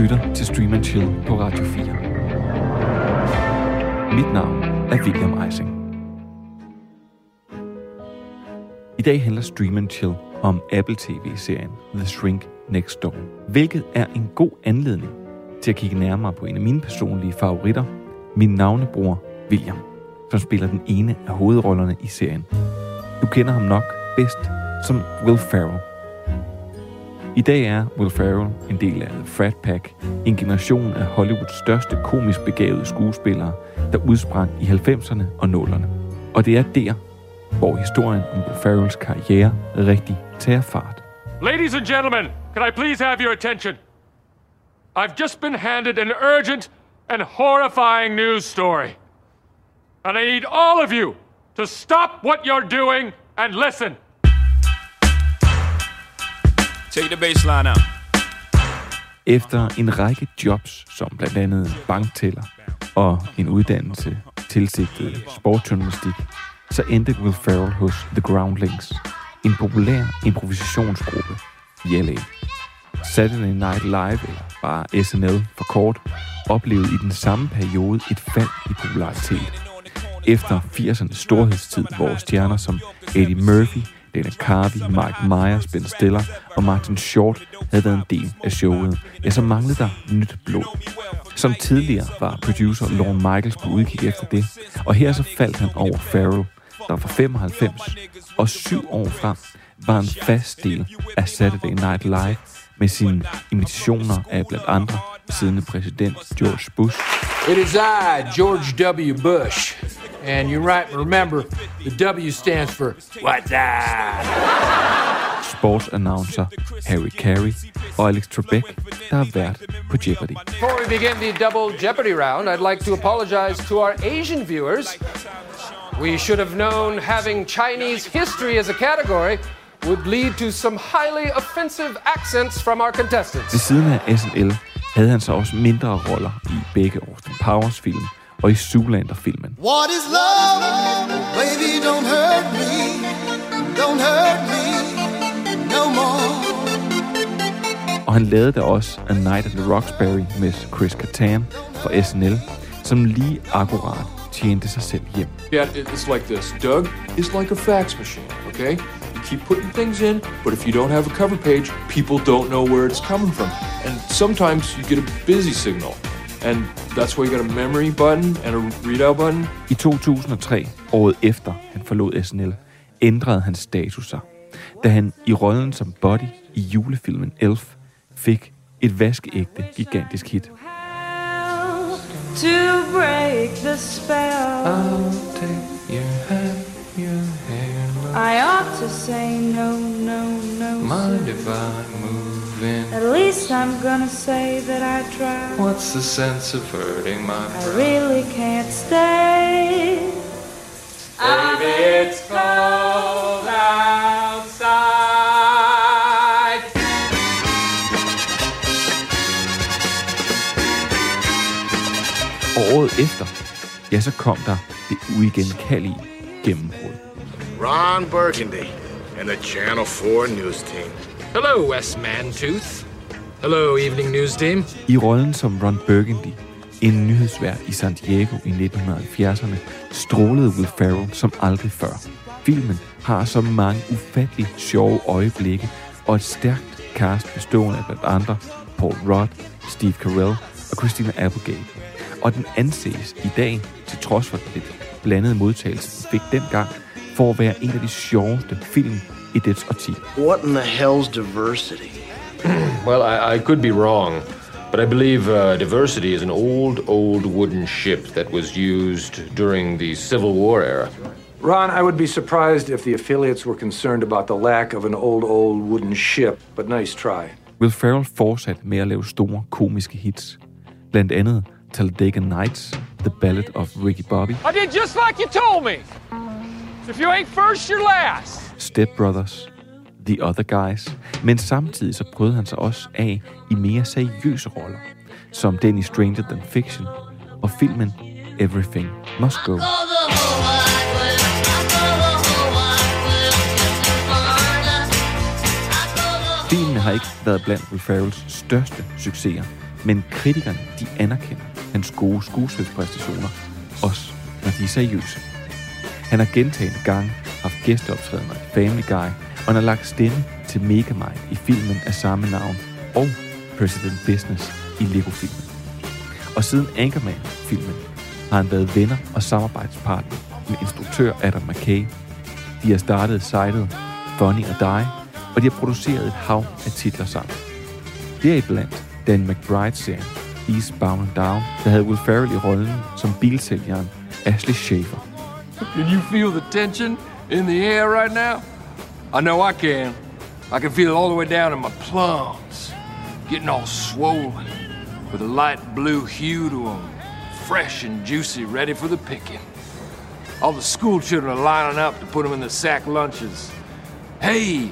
lytter til Stream and Chill på Radio 4. Mit navn er William Eising. I dag handler Stream and Chill om Apple TV-serien The Shrink Next Door, hvilket er en god anledning til at kigge nærmere på en af mine personlige favoritter, min navnebror William, som spiller den ene af hovedrollerne i serien. Du kender ham nok bedst som Will Ferrell. I dag er Will Ferrell en del af The Frat Pack, en generation af Hollywoods største komisk begavede skuespillere, der udsprang i 90'erne og 0'erne. Og det er der, hvor historien om Will Ferrells karriere rigtig tager fart. Ladies and gentlemen, can I please have your attention? I've just been handed an urgent and horrifying news story. And I need all of you to stop what you're doing and listen. Take the baseline out. Efter en række jobs, som blandt andet banktæller og en uddannelse tilsigtet sportsjournalistik, så endte Will Ferrell hos The Groundlings, en populær improvisationsgruppe i LA. Saturday Night Live, eller bare SNL for kort, oplevede i den samme periode et fald i popularitet. Efter 80'ernes storhedstid, hvor stjerner som Eddie Murphy, Dana Carvey, Mike Myers, Ben Stiller og Martin Short havde været en del af showet, ja, så manglede der nyt blod. Som tidligere var producer Lorne Michaels på udkig efter det, og her så faldt han over Farrell, der fra 95 og syv år frem var en fast del af Saturday Night Live med sine imitationer af blandt andre siddende præsident George Bush, It is I, George W. Bush. And you're right remember, the W stands for What's up? sportsannouncer Harry Carey og Alex Trebek, der er vært på Jeopardy. Before we begin the double Jeopardy round, I'd like to apologize to our Asian viewers. We should have known having Chinese history as a category would lead to some highly offensive accents from our contestants. Ved siden af SNL havde han så også mindre roller i begge Austin Powers film og i Zoolander-filmen. What is love? Baby, don't hurt me. Don't hurt me no more. Og han lavede da også A Night at the Roxbury med Chris Kattan for SNL, som lige akkurat tjente sig selv hjem. Yeah, it- it's like this. Doug is like a fax machine, okay? You keep putting things in, but if you don't have a cover page, people don't know where it's coming from. And sometimes you get a busy signal. And that's why you got a memory button and a readout button. I 2003, året efter han forlod SNL, ændrede hans status sig, da han i rollen som Buddy i julefilmen Elf fik et vaskeægte gigantisk hit. to break the spell. take your hand. I ought to say no, no, no. Mind if I move in? At least I'm gonna say that I tried. What's the sense of hurting my pride? I really can't stay. Baby, it's cold outside. Året efter, ja, så kom der det uigenkaldelige gennembrud. Ron Burgundy and the Channel 4 news team. Hello, Wes Mantooth. Hello, Evening News Team. I rollen som Ron Burgundy, en nyhedsvært i San Diego i 1970'erne, strålede Will Ferrell som aldrig før. Filmen har så mange ufattelig sjove øjeblikke og et stærkt cast bestående af blandt andre Paul Rudd, Steve Carell og Christina Applegate. Og den anses i dag, til trods for lidt blandede modtagelse, den fik dengang, for at være en af de sjoveste film i dets årti. What in the hell's diversity? Well, I, I could be wrong, but I believe uh, diversity is an old, old wooden ship that was used during the Civil War era. Ron, I would be surprised if the affiliates were concerned about the lack of an old, old wooden ship, but nice try. Will Ferrell fortsatte med at lave store komiske hits. Blandt andet Talladega Nights, The Ballad of Ricky Bobby, I did just like you told me. If you ain't first, you're last. Step Brothers, The Other Guys, men samtidig så prøvede han sig også af i mere seriøse roller, som den i Stranger Than Fiction og filmen Everything Must Go. Filmene har ikke været blandt Will Ferrells største succeser, Men kritikerne, de anerkender hans gode skuespilspræstationer, også når de er seriøse. Han har gentagende gange haft gæsteoptrædener i Family Guy, og han har lagt stemme til Megamind i filmen af samme navn, og President Business i Lego-filmen. Og siden Anchorman-filmen har han været venner og samarbejdspartner med instruktør Adam McKay. De har startet sitet Funny og Die, og de har produceret et hav af titler sammen. Deriblandt Dan McBride-serien Eastbound and Down, der havde Will Ferrell i rollen som bilsælgeren Ashley Schaefer. Can you feel the tension in the air right now? I know I can. I can feel it all the way down in my plums, getting all swollen, with a light blue hue to them, fresh and juicy, ready for the picking. All the school children are lining up to put them in the sack lunches. Hey,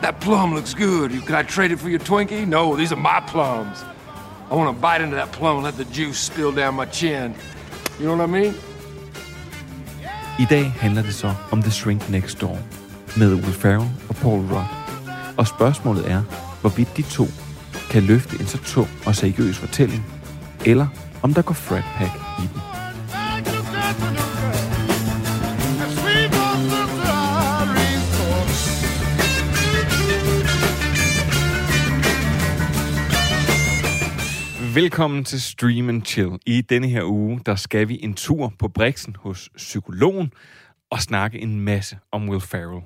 that plum looks good. Can I trade it for your Twinkie? No, these are my plums. I want to bite into that plum and let the juice spill down my chin. You know what I mean? I dag handler det så om The Shrink Next Door med Will Ferrell og Paul Rudd. Og spørgsmålet er, hvorvidt de to kan løfte en så tung og seriøs fortælling, eller om der går Frat Pack i den. Velkommen til Stream and Chill. I denne her uge, der skal vi en tur på Brixen hos psykologen og snakke en masse om Will Ferrell.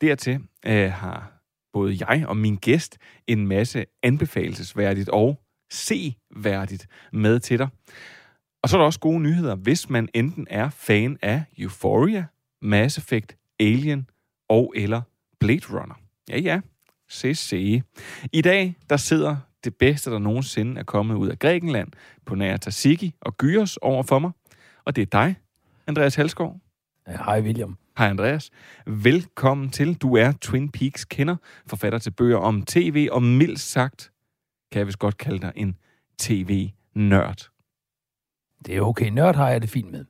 Dertil øh, har både jeg og min gæst en masse anbefalesværdigt og seværdigt med til dig. Og så er der også gode nyheder, hvis man enten er fan af Euphoria, Mass Effect, Alien og eller Blade Runner. Ja, ja. Se, se. I dag, der sidder det bedste, der nogensinde er kommet ud af Grækenland, på nær Tasiki og Gyros over for mig. Og det er dig, Andreas Halskov. Hej William. Hej Andreas. Velkommen til. Du er Twin Peaks kender, forfatter til bøger om tv, og mildt sagt, kan jeg vist godt kalde dig en tv-nørd. Det er okay. Nørd har jeg det fint med.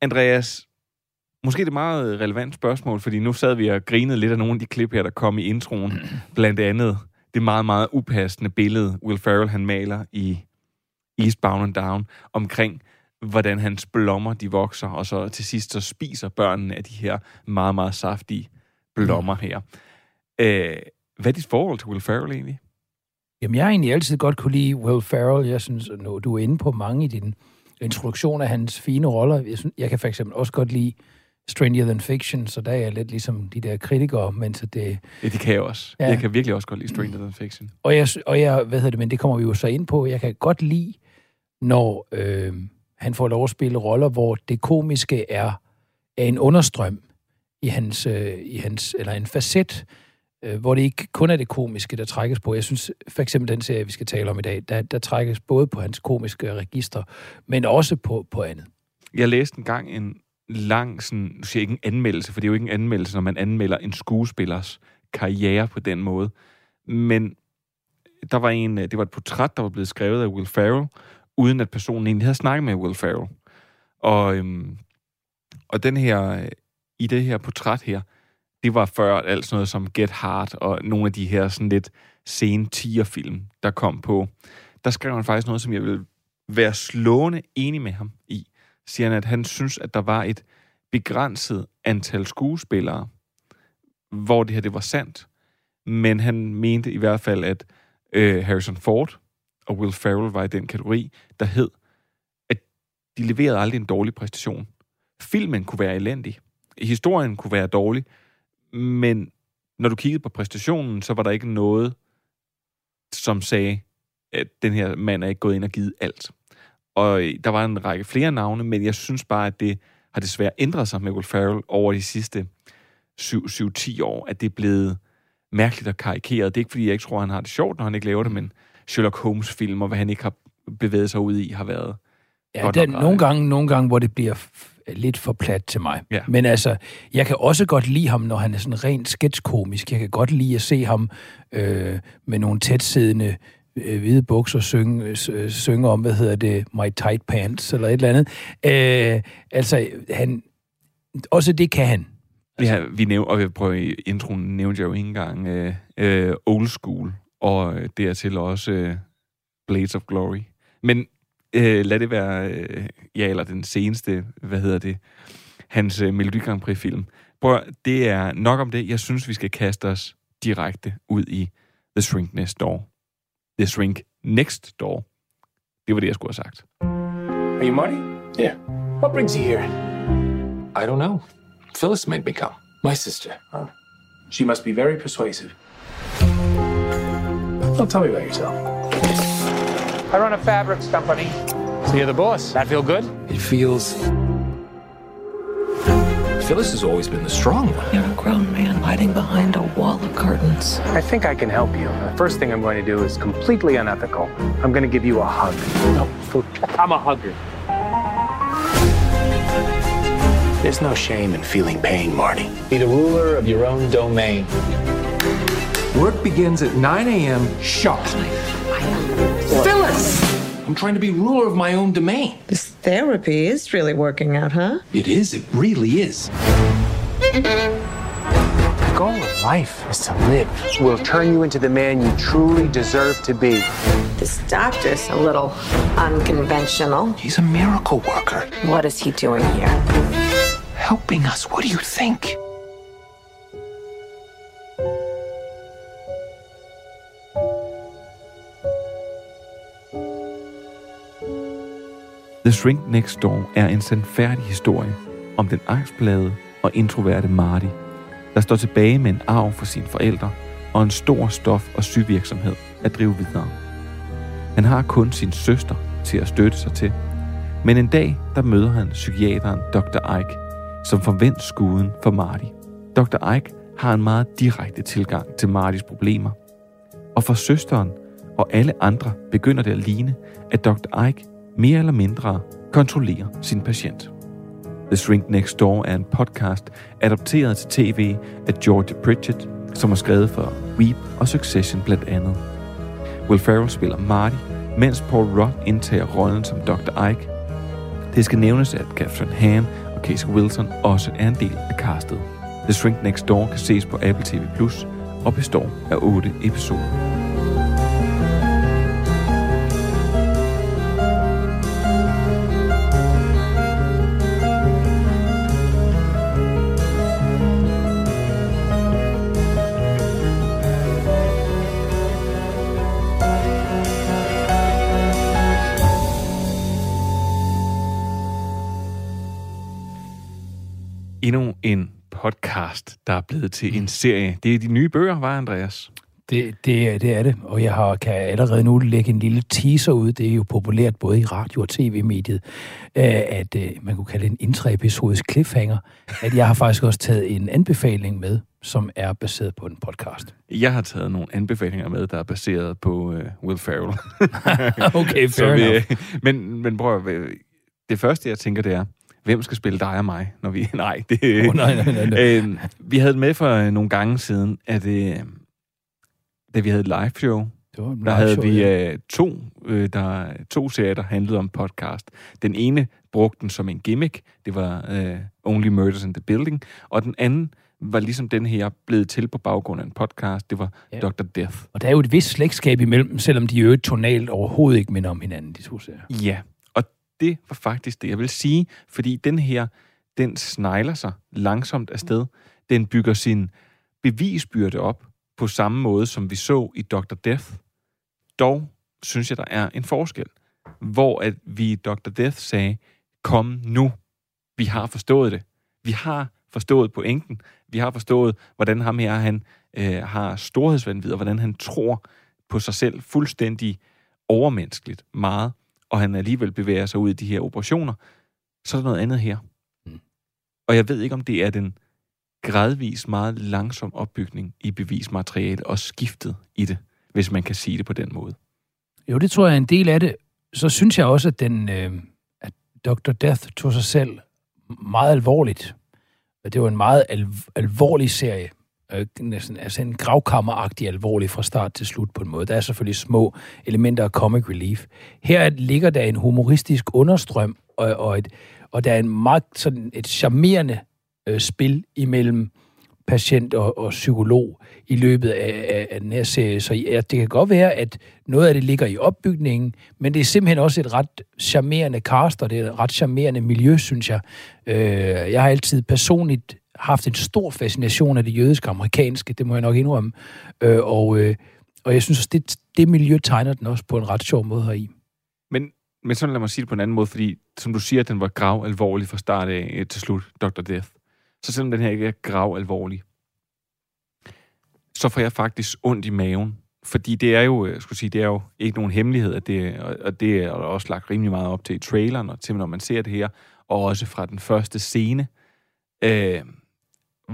Andreas, måske det er et meget relevant spørgsmål, fordi nu sad vi og grinede lidt af nogle af de klip her, der kom i introen. Blandt andet det meget, meget upassende billede, Will Ferrell han maler i Eastbound and Down, omkring hvordan hans blommer de vokser, og så til sidst så spiser børnene af de her meget, meget saftige blommer her. Øh, hvad er dit forhold til Will Ferrell egentlig? Jamen, jeg har egentlig altid godt kunne lide Will Ferrell. Jeg synes, nu du er inde på mange i din introduktion af hans fine roller. Jeg, synes, jeg kan for eksempel også godt lide Stranger Than Fiction, så der er jeg lidt ligesom de der kritikere, men så det... Ja, det kan jeg også. Ja. Jeg kan virkelig også godt lide Stranger Than Fiction. Og jeg, og jeg, hvad hedder det, men det kommer vi jo så ind på. Jeg kan godt lide, når øh, han får lov at spille roller, hvor det komiske er, er en understrøm i hans, øh, i hans eller en facet, øh, hvor det ikke kun er det komiske, der trækkes på. Jeg synes for eksempel den serie, vi skal tale om i dag, der, der trækkes både på hans komiske register, men også på, på andet. Jeg læste en gang en lang, sådan, nu siger jeg ikke en anmeldelse, for det er jo ikke en anmeldelse, når man anmelder en skuespillers karriere på den måde. Men der var en, øh, det var et portræt, der var blevet skrevet af Will Ferrell, uden at personen egentlig havde snakket med Will Ferrell. Og, øhm, og den her, øh, i det her portræt her, det var før alt sådan noget som Get Hard og nogle af de her sådan lidt sene film der kom på. Der skrev han faktisk noget, som jeg vil være slående enig med ham i. Siger han, at han synes, at der var et begrænset antal skuespillere, hvor det her det var sandt. Men han mente i hvert fald, at øh, Harrison Ford og Will Ferrell var i den kategori, der hed, at de leverede aldrig en dårlig præstation. Filmen kunne være elendig. Historien kunne være dårlig. Men når du kiggede på præstationen, så var der ikke noget, som sagde, at den her mand er ikke gået ind og givet alt. Og øh, der var en række flere navne, men jeg synes bare, at det har desværre ændret sig med Will Ferrell over de sidste 7-10 år, at det er blevet mærkeligt og karikeret. Det er ikke, fordi jeg ikke tror, han har det sjovt, når han ikke laver det, men Sherlock Holmes-film, og hvad han ikke har bevæget sig ud i, har været Ja, godt den, nok nogle, gange, nogle gange, hvor det bliver lidt for plat til mig. Ja. Men altså, jeg kan også godt lide ham, når han er sådan rent sketchkomisk. Jeg kan godt lide at se ham øh, med nogle tætsiddende øh, hvide bukser synge, øh, synge om, hvad hedder det, My Tight Pants, eller et eller andet. Øh, altså, han, også det kan han. Ja, vi næv- og vi prøver i introen nævnte jeg jo ikke engang øh, øh, old school, og øh, dertil også øh, Blades of Glory. Men øh, lad det være, øh, ja, eller den seneste, hvad hedder det, hans øh, Melodi Grand Prix-film. Prøv, det er nok om det. Jeg synes, vi skal kaste os direkte ud i The Shrink Next Door. The Shrink Next Door. Det var det, jeg skulle have sagt. Are you Marty? Yeah. What brings you here? I don't know. Phyllis made me come. My sister. Huh? She must be very persuasive. Well, tell me about yourself. I run a fabrics company. So you're the boss. That feel good? It feels. Phyllis has always been the strong one. You're a grown man hiding behind a wall of curtains. I think I can help you. The first thing I'm going to do is completely unethical. I'm going to give you a hug. No. I'm a hugger. There's no shame in feeling pain, Marty. Be the ruler of your own domain. Work begins at 9 a.m. sharp. Phyllis! I'm trying to be ruler of my own domain. This therapy is really working out, huh? It is. It really is. The goal of life is to live. Will turn you into the man you truly deserve to be. This doctor's a little unconventional. He's a miracle worker. What is he doing here? Helping us. What do you think? The Shrink Next Door er en sandfærdig historie om den angstplade og introverte Marty, der står tilbage med en arv for sine forældre og en stor stof- og syvirksomhed at drive videre. Han har kun sin søster til at støtte sig til, men en dag der møder han psykiateren Dr. Ike, som forventer skuden for Marty. Dr. Ike har en meget direkte tilgang til Martys problemer, og for søsteren og alle andre begynder det at ligne, at Dr. Ike mere eller mindre kontrollerer sin patient. The Shrink Next Door er en podcast adopteret til tv af George Pritchett, som har skrevet for Weep og Succession blandt andet. Will Ferrell spiller Marty, mens Paul Rudd indtager rollen som Dr. Ike. Det skal nævnes, at Catherine Hahn og Casey Wilson også er en del af castet. The Shrink Next Door kan ses på Apple TV Plus og består af otte episoder. Der er blevet til en serie. Det er de nye bøger, var Andreas? Det, det, det er det, og jeg har, kan allerede nu lægge en lille teaser ud. Det er jo populært både i radio- og tv-mediet, øh, at øh, man kunne kalde det en intra-episodisk cliffhanger, at jeg har faktisk også taget en anbefaling med, som er baseret på en podcast. Jeg har taget nogle anbefalinger med, der er baseret på uh, Will Ferrell. okay, fair Så enough. men, men prøv at, det første, jeg tænker, det er, hvem skal spille dig og mig, når vi... Nej, det... Oh, nej, nej, nej, nej. Øh, vi havde det med for øh, nogle gange siden, at øh, da vi havde et live show, Det var en der havde show, vi ja. øh, to, øh, der, to serier, der handlede om podcast. Den ene brugte den som en gimmick, det var øh, Only Murders in the Building, og den anden var ligesom den her blevet til på baggrund af en podcast, det var Ja. Dr. Death. Og der er jo et vist slægtskab imellem, selvom de jo tonalt overhovedet ikke minder om hinanden, de to serier. Ja, det var faktisk det, jeg vil sige, fordi den her, den snegler sig langsomt afsted. Den bygger sin bevisbyrde op på samme måde, som vi så i Dr. Death. Dog synes jeg, der er en forskel, hvor at vi i Dr. Death sagde, kom nu, vi har forstået det. Vi har forstået pointen. Vi har forstået, hvordan ham her han, øh, har storhedsvandvid, og hvordan han tror på sig selv fuldstændig overmenneskeligt meget, og han alligevel bevæger sig ud i de her operationer, så er der noget andet her. Mm. Og jeg ved ikke, om det er den gradvis meget langsom opbygning i bevismateriale og skiftet i det, hvis man kan sige det på den måde. Jo, det tror jeg er en del af det. Så synes jeg også, at, den, øh, at Dr. Death tog sig selv meget alvorligt. Og Det var en meget al- alvorlig serie. Øh, næsten, altså en gravkammeragtig alvorlig fra start til slut på en måde. Der er selvfølgelig små elementer af comic relief. Her ligger der en humoristisk understrøm, og, og, et, og der er en meget sådan et charmerende øh, spil imellem patient og, og psykolog i løbet af, af, af den her serie. Så ja, det kan godt være, at noget af det ligger i opbygningen, men det er simpelthen også et ret charmerende cast, og det er et ret charmerende miljø, synes jeg. Øh, jeg har altid personligt haft en stor fascination af det jødiske amerikanske, det må jeg nok indrømme. Øh, og, øh, og jeg synes også, det, det miljø tegner den også på en ret sjov måde heri. Men, men så lad mig sige det på en anden måde, fordi som du siger, den var grav alvorlig fra start af øh, til slut, Dr. Death. Så selvom den her ikke er grav alvorlig, så får jeg faktisk ondt i maven. Fordi det er jo, jeg skulle sige, det er jo ikke nogen hemmelighed, at det, og det er også lagt rimelig meget op til i traileren, og til når man ser det her, og også fra den første scene, øh,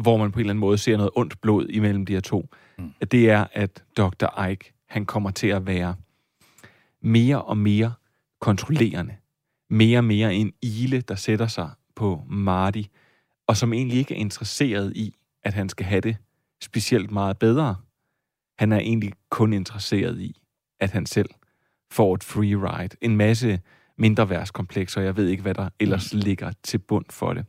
hvor man på en eller anden måde ser noget ondt blod imellem de her to, mm. det er, at Dr. Ike, han kommer til at være mere og mere kontrollerende. Mere og mere en ile, der sætter sig på Marty, og som egentlig ikke er interesseret i, at han skal have det specielt meget bedre. Han er egentlig kun interesseret i, at han selv får et free ride. En masse mindre værtskomplekser, jeg ved ikke, hvad der ellers mm. ligger til bund for det.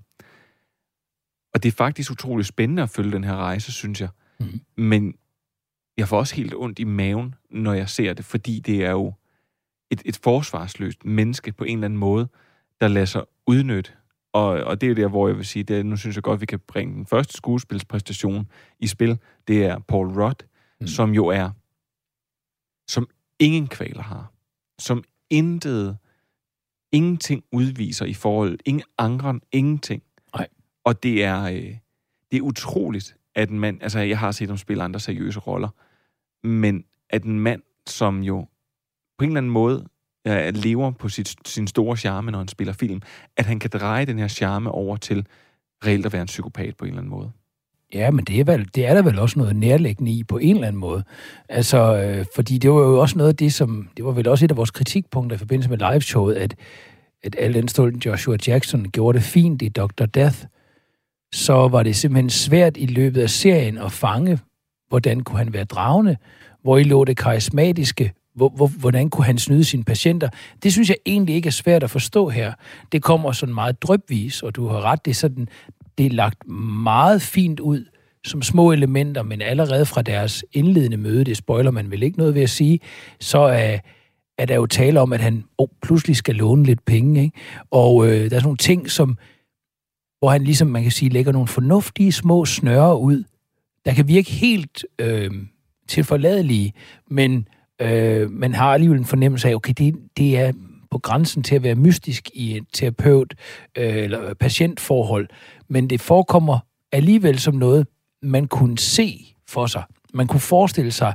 Og det er faktisk utroligt spændende at følge den her rejse, synes jeg. Mm. Men jeg får også helt ondt i maven, når jeg ser det, fordi det er jo et, et forsvarsløst menneske på en eller anden måde, der lader sig udnytte. Og, og det er der, hvor jeg vil sige, det er, nu synes jeg godt, vi kan bringe den første skuespilspræstation i spil. Det er Paul Rudd, mm. som jo er, som ingen kvaler har. Som intet, ingenting udviser i forhold, ingen angren, ingenting. Og det er, øh, det er utroligt, at en mand, altså jeg har set ham spille andre seriøse roller, men at en mand, som jo på en eller anden måde øh, lever på sit, sin store charme, når han spiller film, at han kan dreje den her charme over til reelt at være en psykopat på en eller anden måde. Ja, men det er, vel, det er der vel også noget nærlæggende i på en eller anden måde. Altså, øh, fordi det var jo også noget af det, som... Det var vel også et af vores kritikpunkter i forbindelse med liveshowet, at, at al den Joshua Jackson gjorde det fint i Dr. Death, så var det simpelthen svært i løbet af serien at fange, hvordan kunne han være dragende, hvor I lå det karismatiske, hvor, hvor, hvordan kunne han snyde sine patienter? Det synes jeg egentlig ikke er svært at forstå her. Det kommer sådan meget drøbvis, og du har ret, det er, sådan, det er lagt meget fint ud som små elementer, men allerede fra deres indledende møde, det spoiler man vel ikke noget ved at sige, så er, er der jo tale om, at han oh, pludselig skal låne lidt penge. Ikke? Og øh, der er sådan nogle ting, som, hvor han ligesom, man kan sige, lægger nogle fornuftige små snøre ud, der kan virke helt øh, tilforladelige, men øh, man har alligevel en fornemmelse af, okay, det, det er på grænsen til at være mystisk i et terapeut- øh, eller patientforhold, men det forekommer alligevel som noget, man kunne se for sig. Man kunne forestille sig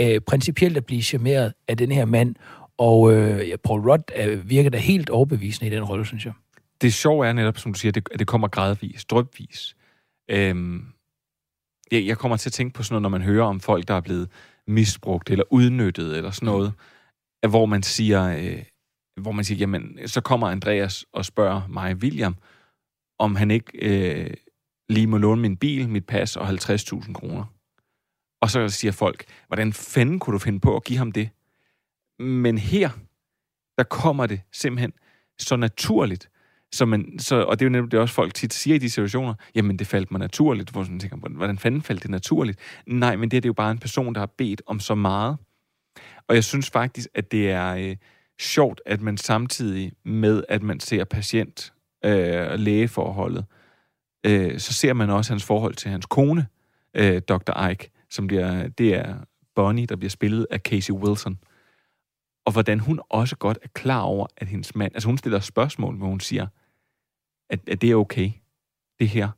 øh, principielt at blive charmeret af den her mand, og øh, ja, Paul Rudd øh, virker da helt overbevisende i den rolle, synes jeg. Det sjove er netop, som du siger, at det kommer gradvis, drøbvis. Øhm, jeg, jeg kommer til at tænke på sådan noget, når man hører om folk, der er blevet misbrugt eller udnyttet eller sådan noget, mm. hvor man siger, øh, hvor man siger, jamen, så kommer Andreas og spørger mig, William, om han ikke øh, lige må låne min bil, mit pas og 50.000 kroner. Og så siger folk, hvordan fanden kunne du finde på at give ham det? Men her, der kommer det simpelthen så naturligt, så man, så, og det er jo nemlig det også folk tit siger i de situationer, jamen det faldt mig naturligt, hvor man tænker, hvordan fanden faldt det naturligt? Nej, men det, er, det er jo bare en person, der har bedt om så meget. Og jeg synes faktisk, at det er øh, sjovt, at man samtidig med, at man ser patient øh, og lægeforholdet, øh, så ser man også hans forhold til hans kone, øh, Dr. Ike, som bliver, det er Bonnie, der bliver spillet af Casey Wilson. Og hvordan hun også godt er klar over, at hendes mand, altså hun stiller spørgsmål, hvor hun siger, at, at det er okay, det her.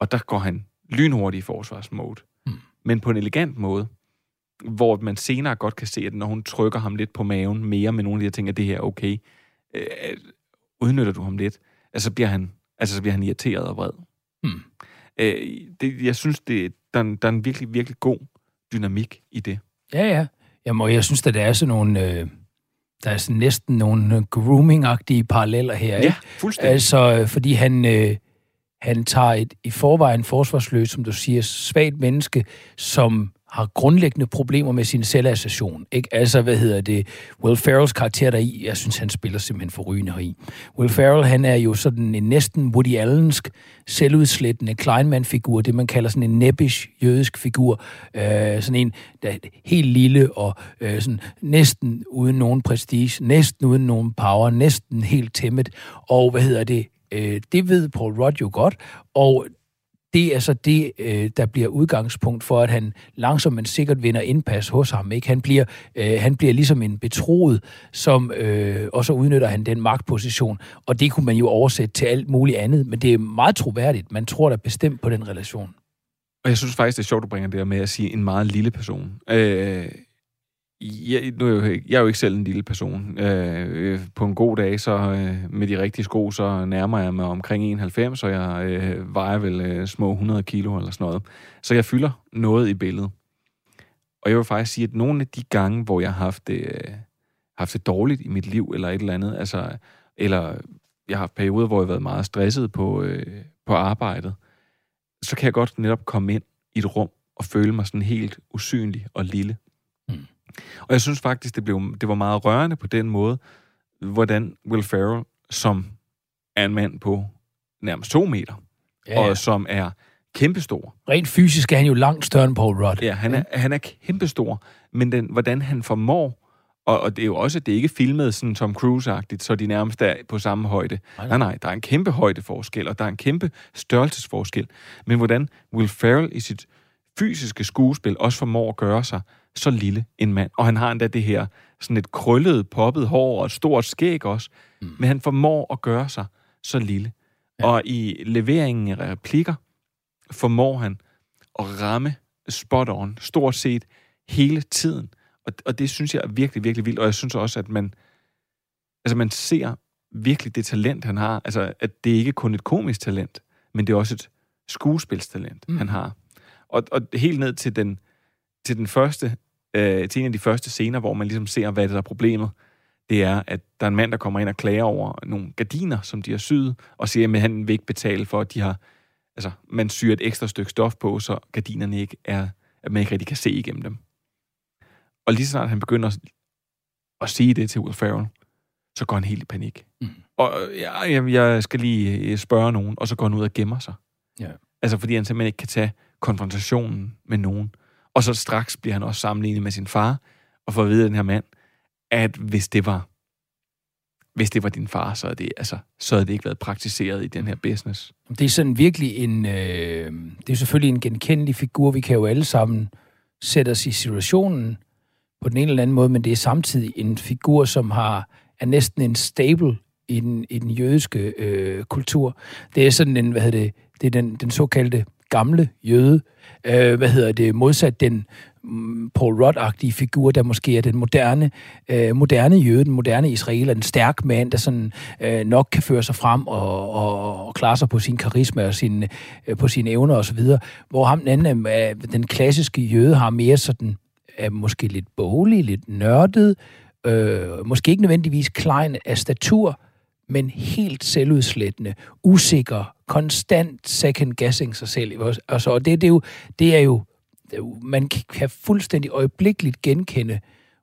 Og der går han lynhurtigt i forsvarsmode. Mm. Men på en elegant måde, hvor man senere godt kan se, at når hun trykker ham lidt på maven mere med nogle af de her ting, at det her er okay, øh, udnytter du ham lidt, altså bliver han, altså så bliver han irriteret og vred. Mm. Øh, det, jeg synes, det, der, der er en virkelig, virkelig god dynamik i det. Ja, ja. Jamen, og jeg synes, at der er sådan nogle... Øh der er sådan næsten nogle grooming-agtige paralleller her. Ikke? Ja, fuldstændig. Altså, fordi han, øh, han tager et i forvejen forsvarsløst, som du siger, svagt menneske, som har grundlæggende problemer med sin selvassertion. Ikke? Altså, hvad hedder det? Will Ferrells karakter der i, jeg synes, han spiller simpelthen for rygende i. Will Ferrell, han er jo sådan en næsten Woody Allensk, selvudslættende Kleinman-figur, det man kalder sådan en nebbish jødisk figur. Øh, sådan en, der er helt lille og øh, sådan næsten uden nogen prestige, næsten uden nogen power, næsten helt tæmmet. Og hvad hedder det? Øh, det ved Paul Rudd jo godt, og det er så det, øh, der bliver udgangspunkt for, at han langsomt men sikkert vinder indpas hos ham. Ikke? Han, bliver, øh, han bliver ligesom en betroet, som, øh, og så udnytter han den magtposition. Og det kunne man jo oversætte til alt muligt andet, men det er meget troværdigt. Man tror da bestemt på den relation. Og jeg synes faktisk, det er sjovt, du bringer det med at sige en meget lille person. Øh, jeg, nu er jeg, jo, jeg er jo ikke selv en lille person. Øh, øh, på en god dag, så øh, med de rigtige sko, så nærmer jeg mig omkring 91, og jeg øh, vejer vel øh, små 100 kilo eller sådan noget. Så jeg fylder noget i billedet. Og jeg vil faktisk sige, at nogle af de gange, hvor jeg har haft det, øh, haft det dårligt i mit liv, eller et eller andet, altså, eller jeg har haft perioder, hvor jeg har været meget stresset på, øh, på arbejdet, så kan jeg godt netop komme ind i et rum og føle mig sådan helt usynlig og lille. Mm. Og jeg synes faktisk, det, blev, det var meget rørende på den måde, hvordan Will Ferrell, som er en mand på nærmest to meter, ja, ja. og som er kæmpestor. Rent fysisk er han jo langt større end Paul Rudd. Ja, han er, han er kæmpestor, men den, hvordan han formår, og, og det er jo også, det er ikke filmet sådan Tom Cruise-agtigt, så de nærmest er på samme højde. Nej, nej, nej, der er en kæmpe højdeforskel, og der er en kæmpe størrelsesforskel. Men hvordan Will Ferrell i sit fysiske skuespil også formår at gøre sig så lille en mand. Og han har endda det her sådan et krøllet, poppet hår og et stort skæg også. Mm. Men han formår at gøre sig så lille. Ja. Og i leveringen af replikker formår han at ramme spot on stort set hele tiden. Og, og det synes jeg er virkelig, virkelig vildt. Og jeg synes også, at man, altså man ser virkelig det talent, han har. Altså, at det ikke kun et komisk talent, men det er også et skuespilstalent, mm. han har. Og, og helt ned til den, til den første øh, til en af de første scener, hvor man ligesom ser, hvad det der er problemet. Det er, at der er en mand, der kommer ind og klager over nogle gardiner, som de har syet, og siger, at han vil ikke betale for, at de har... Altså, man syr et ekstra stykke stof på, så gardinerne ikke er... At man ikke rigtig kan se igennem dem. Og lige så snart han begynder at, at sige det til Will Ferrell, så går han helt i panik. Mm. Og jeg, jeg skal lige spørge nogen, og så går han ud og gemmer sig. Ja. Altså, fordi han simpelthen ikke kan tage konfrontationen med nogen. Og så straks bliver han også sammenlignet med sin far, og får at vide af den her mand, at hvis det var hvis det var din far, så havde det, altså, så havde det ikke været praktiseret i den her business. Det er sådan virkelig en, øh, det er selvfølgelig en genkendelig figur. Vi kan jo alle sammen sætte os i situationen på den ene eller anden måde, men det er samtidig en figur, som har er næsten en stable i den, i den jødiske øh, kultur. Det er sådan en, hvad hedder det, det er den, den såkaldte gamle jøde, øh, hvad hedder det, modsat den mm, Paul Rudd-agtige figur, der måske er den moderne, øh, moderne jøde, den moderne israeler, en stærk mand, der sådan øh, nok kan føre sig frem og, og, og klare sig på sin karisma og sin, øh, på sine evner osv., hvor ham den anden, øh, den klassiske jøde, har mere sådan, er måske lidt bolig, lidt nørdet, øh, måske ikke nødvendigvis klein af statur, men helt selvudslættende, usikker, konstant second-guessing sig selv. så altså, og det, det, er jo, det er jo, man kan fuldstændig øjeblikkeligt genkende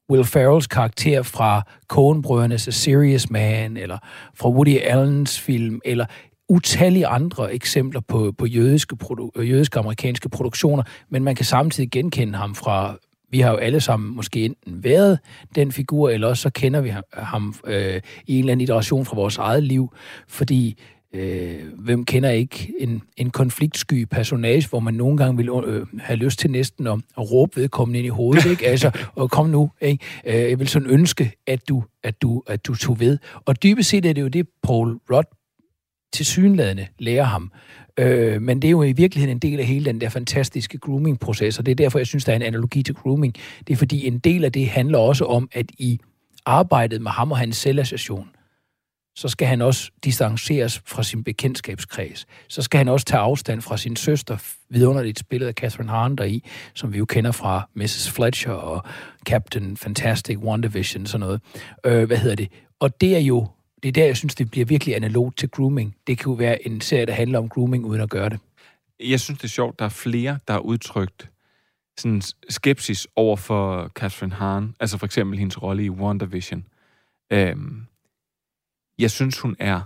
Will Ferrells karakter fra Coen-brødrenes A Serious Man, eller fra Woody Allens film, eller utallige andre eksempler på, på jødiske, produ- jødiske amerikanske produktioner, men man kan samtidig genkende ham fra vi har jo alle sammen måske enten været den figur, eller også så kender vi ham øh, i en eller anden iteration fra vores eget liv, fordi øh, hvem kender ikke en, en konfliktsky personage, hvor man nogle gange vil øh, have lyst til næsten at, at råbe vedkommende ind i hovedet, ikke? Altså, og kom nu, ikke? Øh, jeg vil sådan ønske, at du, at, du, at du tog ved. Og dybest set er det jo det, Paul Rudd til synlædende lærer ham. Øh, men det er jo i virkeligheden en del af hele den der fantastiske grooming-proces, og det er derfor, jeg synes, der er en analogi til grooming. Det er fordi, en del af det handler også om, at i arbejdet med ham og hans selvassociation, så skal han også distanceres fra sin bekendtskabskreds. Så skal han også tage afstand fra sin søster, vidunderligt spillet af Catherine Hahn i, som vi jo kender fra Mrs. Fletcher og Captain Fantastic, WandaVision, sådan noget. Øh, hvad hedder det? Og det er jo det er der, jeg synes, det bliver virkelig analogt til grooming. Det kan jo være en serie, der handler om grooming, uden at gøre det. Jeg synes, det er sjovt, der er flere, der har udtrykt sådan skepsis over for Catherine Hahn, altså for eksempel hendes rolle i WandaVision. Øhm, jeg synes, hun er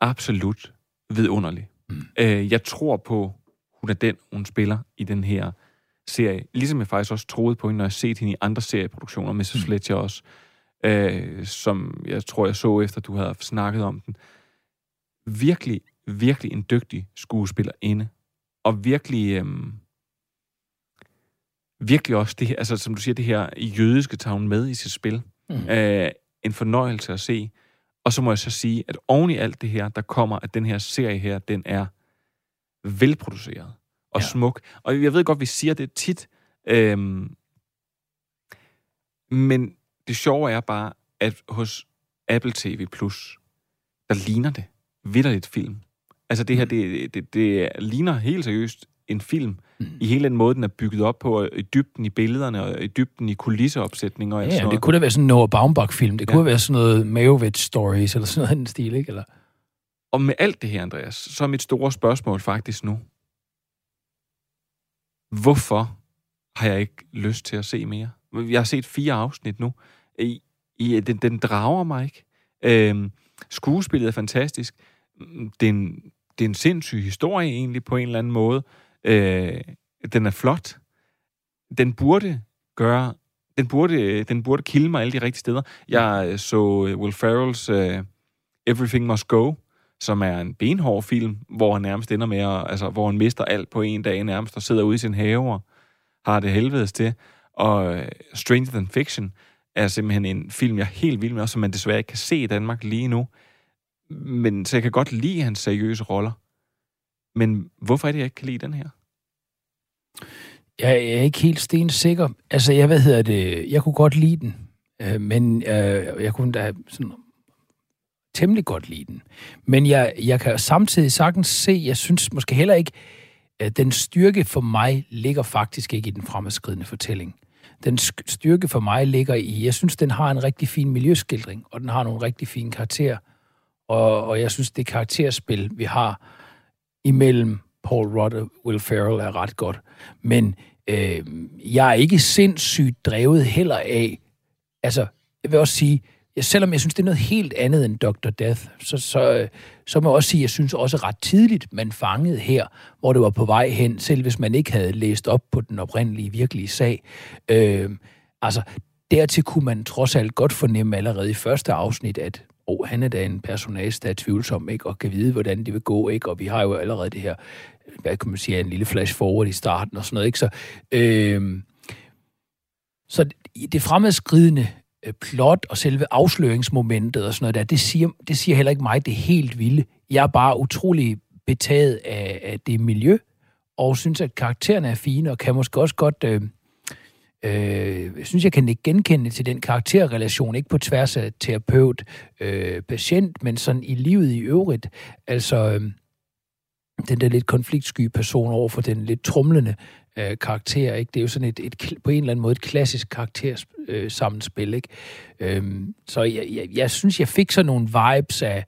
absolut vidunderlig. Mm. Øh, jeg tror på, hun er den, hun spiller i den her serie. Ligesom jeg faktisk også troede på hende, når jeg set hende i andre serieproduktioner, Mrs. Mm. Fletcher også, øh, som jeg tror, jeg så efter, du havde snakket om den. Virkelig, virkelig en dygtig skuespillerinde. Og virkelig... Øh, virkelig også det her, altså som du siger, det her jødiske tager hun med i sit spil. Mm. Øh, en fornøjelse at se. Og så må jeg så sige, at oven i alt det her, der kommer, at den her serie her, den er velproduceret og ja. smuk. Og jeg ved godt, vi siger det tit, øhm, men det sjove er bare, at hos Apple TV+, Plus, der ligner det vidderligt film. Altså det her, mm. det, det, det ligner helt seriøst en film, mm. i hele den måde, den er bygget op på, i dybden i billederne, og i dybden i kulisseopsætninger. Og ja, ja det kunne da være sådan en Noah Baumbach-film. Det ja. kunne være sådan noget Mayovitz Stories, eller sådan noget den stil, ikke? Eller... Og med alt det her, Andreas, så er mit store spørgsmål faktisk nu. Hvorfor har jeg ikke lyst til at se mere? Jeg har set fire afsnit nu. I, i, den, den drager mig ikke. Øhm, skuespillet er fantastisk. Det er, en, det er en sindssyg historie egentlig på en eller anden måde. Øh, den er flot. Den burde gøre... Den burde, den burde kilde mig alle de rigtige steder. Jeg så øh, Will Ferrells uh, Everything Must Go, som er en benhård film, hvor han nærmest ender med at, altså, hvor han mister alt på en dag nærmest, og sidder ude i sin have og har det helvedes til. Og uh, Stranger Than Fiction er simpelthen en film, jeg er helt vild med, som man desværre ikke kan se i Danmark lige nu. Men så jeg kan godt lide hans seriøse roller. Men hvorfor er det, jeg ikke kan lide den her? Jeg er ikke helt stensikker. Altså, jeg, hvad hedder det, jeg kunne godt lide den, øh, men øh, jeg kunne da sådan temmelig godt lide den. Men jeg, jeg kan samtidig sagtens se, jeg synes måske heller ikke, at den styrke for mig ligger faktisk ikke i den fremadskridende fortælling. Den styrke for mig ligger i, jeg synes, den har en rigtig fin miljøskildring, og den har nogle rigtig fine karakterer. Og, og jeg synes, det karakterspil, vi har imellem Paul Rudd og Will Ferrell er ret godt. Men øh, jeg er ikke sindssygt drevet heller af, altså, jeg vil også sige, jeg, selvom jeg synes, det er noget helt andet end Dr. Death, så, så, øh, så må jeg også sige, at jeg synes også ret tidligt, man fangede her, hvor det var på vej hen, selv hvis man ikke havde læst op på den oprindelige, virkelige sag. Øh, altså, dertil kunne man trods alt godt fornemme allerede i første afsnit, at oh, han er da en personage, der er tvivlsom, ikke? og kan vide, hvordan det vil gå, ikke? og vi har jo allerede det her, hvad kan man sige, en lille flash forward i starten og sådan noget, ikke? Så, øh, så det fremadskridende øh, plot og selve afsløringsmomentet og sådan noget der, det siger, det siger heller ikke mig, det er helt vilde. Jeg er bare utrolig betaget af, af det miljø, og synes, at karaktererne er fine, og kan måske også godt øh, Øh, jeg synes, jeg kan ikke genkende til den karakterrelation, ikke på tværs af terapeut, øh, patient, men sådan i livet i øvrigt. Altså, øh, den der lidt konfliktsky person over for den lidt trumlende øh, karakter, ikke? Det er jo sådan et, et, på en eller anden måde et klassisk karaktersammenspil, ikke? Øh, så jeg, jeg, jeg synes, jeg fik sådan nogle vibes af,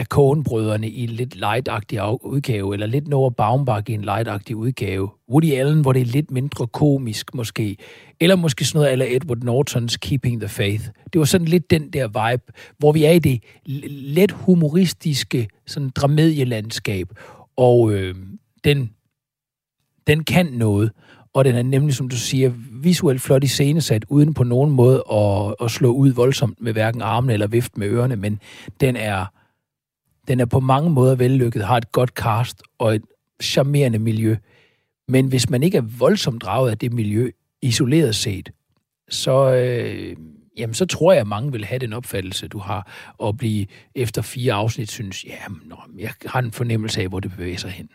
af Coen-brødrene i en lidt lightagtig udgave, eller lidt Noah Baumbach i en lightagtig udgave. Woody Allen, hvor det er lidt mindre komisk måske. Eller måske sådan noget eller Edward Nortons Keeping the Faith. Det var sådan lidt den der vibe, hvor vi er i det let humoristiske sådan dramedielandskab. Og øh, den, den kan noget. Og den er nemlig, som du siger, visuelt flot i scenesat, uden på nogen måde at, at slå ud voldsomt med hverken armene eller vift med ørerne, men den er den er på mange måder vellykket, har et godt cast og et charmerende miljø. Men hvis man ikke er voldsomt draget af det miljø, isoleret set, så, øh, jamen, så tror jeg, at mange vil have den opfattelse, du har, og blive efter fire afsnit synes, ja, nå, jeg har en fornemmelse af, hvor det bevæger sig hen.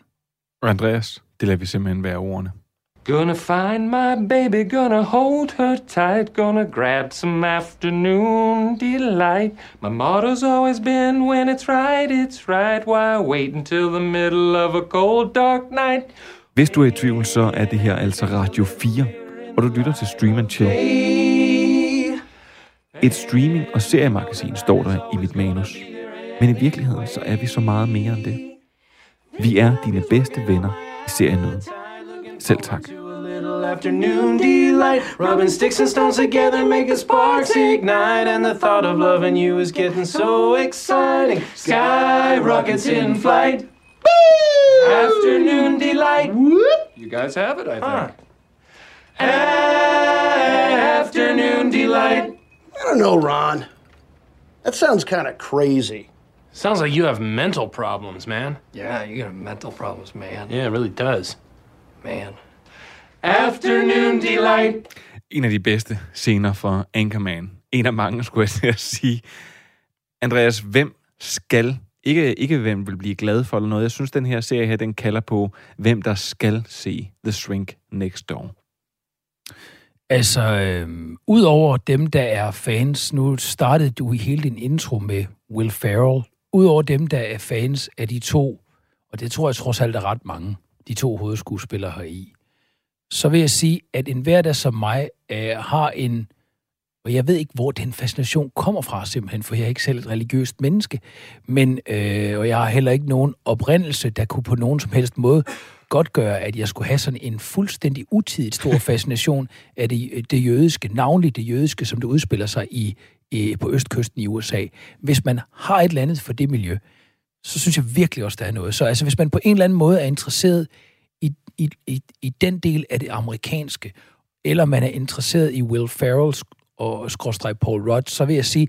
Andreas, det lader vi simpelthen være ordene. Gonna find my baby, gonna hold her tight, gonna grab some afternoon delight. My motto's always been when it's right, it's right. Why wait until the middle of a cold, dark night? Hvis du er i tvivl, så er det her altså Radio 4, og du lytter til Stream and Chill. Et streaming- og seriemagasin står der i mit manus. Men i virkeligheden, så er vi så meget mere end det. Vi er dine bedste venner i serienøden. Selv tak. afternoon delight. Rubbing sticks and stones together, making sparks ignite. And the thought of loving you is getting so exciting. Sky rockets in flight. Afternoon delight. You guys have it, I think. Afternoon delight. I don't know, Ron. That sounds kind of crazy. Sounds like you have mental problems, man. Yeah, you got mental problems, man. Yeah, it really does. Man. Afternoon delight. En af de bedste scener for Anchorman. En af mange, skulle jeg til at sige. Andreas, hvem skal, ikke, ikke hvem vil blive glad for eller noget, jeg synes, den her serie her, den kalder på, hvem der skal se The Shrink Next Door. Altså, øh, udover dem, der er fans, nu startede du i hele din intro med Will Ferrell, udover dem, der er fans af de to, og det tror jeg trods alt er ret mange, de to hovedskuespillere her i, så vil jeg sige, at en hverdag som mig øh, har en, og jeg ved ikke, hvor den fascination kommer fra simpelthen, for jeg er ikke selv et religiøst menneske, men, øh, og jeg har heller ikke nogen oprindelse, der kunne på nogen som helst måde godt gøre, at jeg skulle have sådan en fuldstændig utidigt stor fascination af det, øh, det jødiske, navnligt det jødiske, som det udspiller sig i, i, på østkysten i USA. Hvis man har et eller andet for det miljø, så synes jeg virkelig også, der er noget. Så altså, hvis man på en eller anden måde er interesseret i, i, i, i den del af det amerikanske, eller man er interesseret i Will Ferrell og skråstreg Paul Rudd, så vil jeg sige,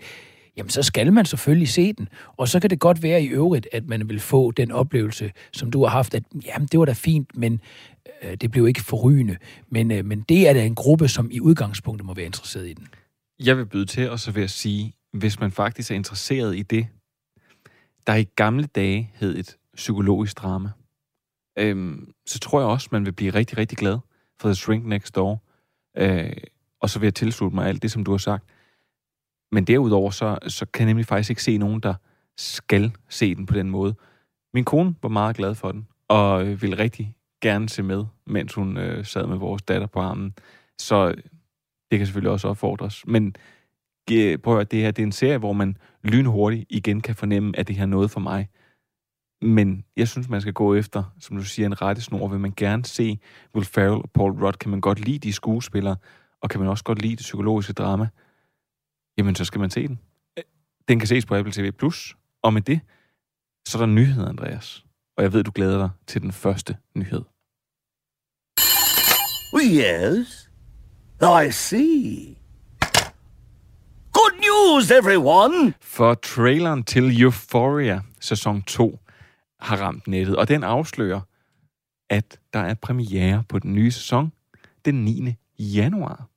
jamen så skal man selvfølgelig se den. Og så kan det godt være i øvrigt, at man vil få den oplevelse, som du har haft, at jamen det var da fint, men øh, det blev ikke forrygende. Men, øh, men det er da en gruppe, som i udgangspunktet må være interesseret i den. Jeg vil byde til, og så vil jeg sige, hvis man faktisk er interesseret i det, der i gamle dage hed et psykologisk drama, øhm, så tror jeg også, man vil blive rigtig, rigtig glad for The Shrink Next Door. Øh, og så vil jeg tilslutte mig alt det, som du har sagt. Men derudover, så, så kan jeg nemlig faktisk ikke se nogen, der skal se den på den måde. Min kone var meget glad for den, og øh, ville rigtig gerne se med, mens hun øh, sad med vores datter på armen. Så øh, det kan selvfølgelig også opfordres. Men prøv at høre, det her det er en serie, hvor man lynhurtigt igen kan fornemme, at det her er noget for mig. Men jeg synes, man skal gå efter, som du siger, en rettesnor. Vil man gerne se Will Ferrell og Paul Rudd? Kan man godt lide de skuespillere? Og kan man også godt lide det psykologiske drama? Jamen, så skal man se den. Den kan ses på Apple TV+. Og med det, så er der nyheder, Andreas. Og jeg ved, du glæder dig til den første nyhed. Yes, I see. News, everyone! For traileren til Euphoria sæson 2 har ramt nettet, og den afslører, at der er premiere på den nye sæson den 9. januar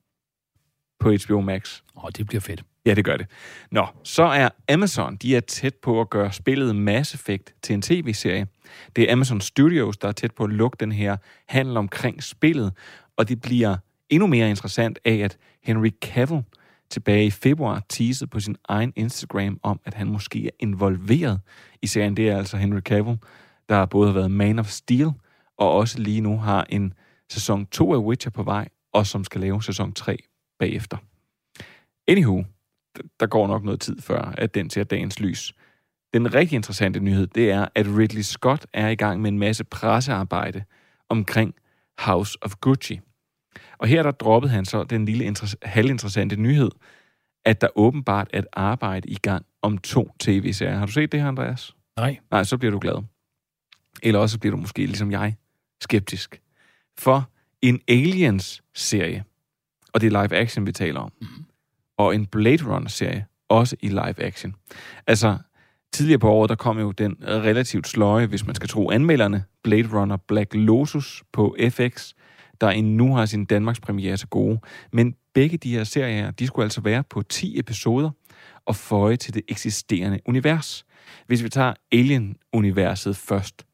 på HBO Max. Åh, oh, det bliver fedt. Ja, det gør det. Nå, så er Amazon, de er tæt på at gøre spillet Mass Effect til en tv-serie. Det er Amazon Studios, der er tæt på at lukke den her handel omkring spillet, og det bliver endnu mere interessant af, at Henry Cavill tilbage i februar teaset på sin egen Instagram om, at han måske er involveret i serien. Det er altså Henry Cavill, der både har været Man of Steel, og også lige nu har en sæson 2 af Witcher på vej, og som skal lave sæson 3 bagefter. Anywho, der går nok noget tid før, at den ser dagens lys. Den rigtig interessante nyhed, det er, at Ridley Scott er i gang med en masse pressearbejde omkring House of Gucci. Og her der droppede han så den lille halvinteressante nyhed, at der åbenbart er et arbejde i gang om to tv-serier. Har du set det her, Andreas? Nej. Nej, så bliver du glad. Eller også bliver du måske, ligesom jeg, skeptisk. For en Aliens-serie, og det er live action, vi taler om, mm-hmm. og en Blade Runner-serie, også i live action. Altså, tidligere på året, der kom jo den relativt sløje, hvis man skal tro anmelderne, Blade Runner Black Lotus på FX, der endnu har sin Danmarks premiere til gode. Men begge de her serier, de skulle altså være på 10 episoder og føje til det eksisterende univers. Hvis vi tager Alien-universet først,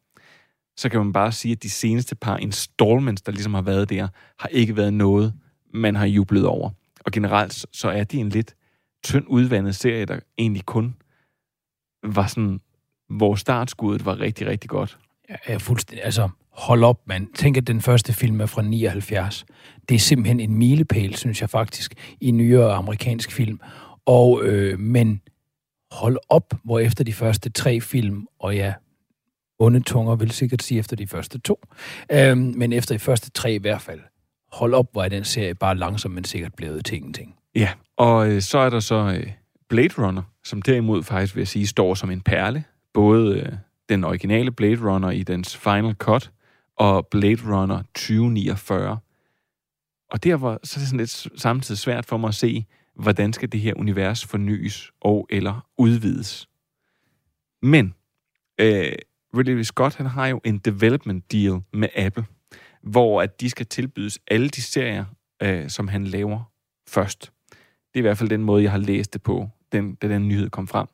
så kan man bare sige, at de seneste par installments, der ligesom har været der, har ikke været noget, man har jublet over. Og generelt så er det en lidt tynd udvandet serie, der egentlig kun var sådan, hvor startskuddet var rigtig, rigtig godt. Ja, fuldstændig. Altså, hold op, mand. Tænk, at den første film er fra 79. Det er simpelthen en milepæl, synes jeg faktisk, i nyere amerikansk film. Og, øh, men hold op, hvor efter de første tre film, og ja, onde tunger vil sikkert sige efter de første to, øh, men efter de første tre i hvert fald, hold op, hvor er den serie bare langsomt, men sikkert blevet til ingenting. Ja, og øh, så er der så øh, Blade Runner, som derimod faktisk vil jeg sige, står som en perle. Både øh, den originale Blade Runner i dens final cut, og Blade Runner 2049. Og der var så er det sådan lidt samtidig svært for mig at se, hvordan skal det her univers fornyes og eller udvides. Men øh, Ridley Scott, han har jo en development deal med Apple, hvor at de skal tilbydes alle de serier, øh, som han laver først. Det er i hvert fald den måde, jeg har læst det på, den, da den nyhed kom frem.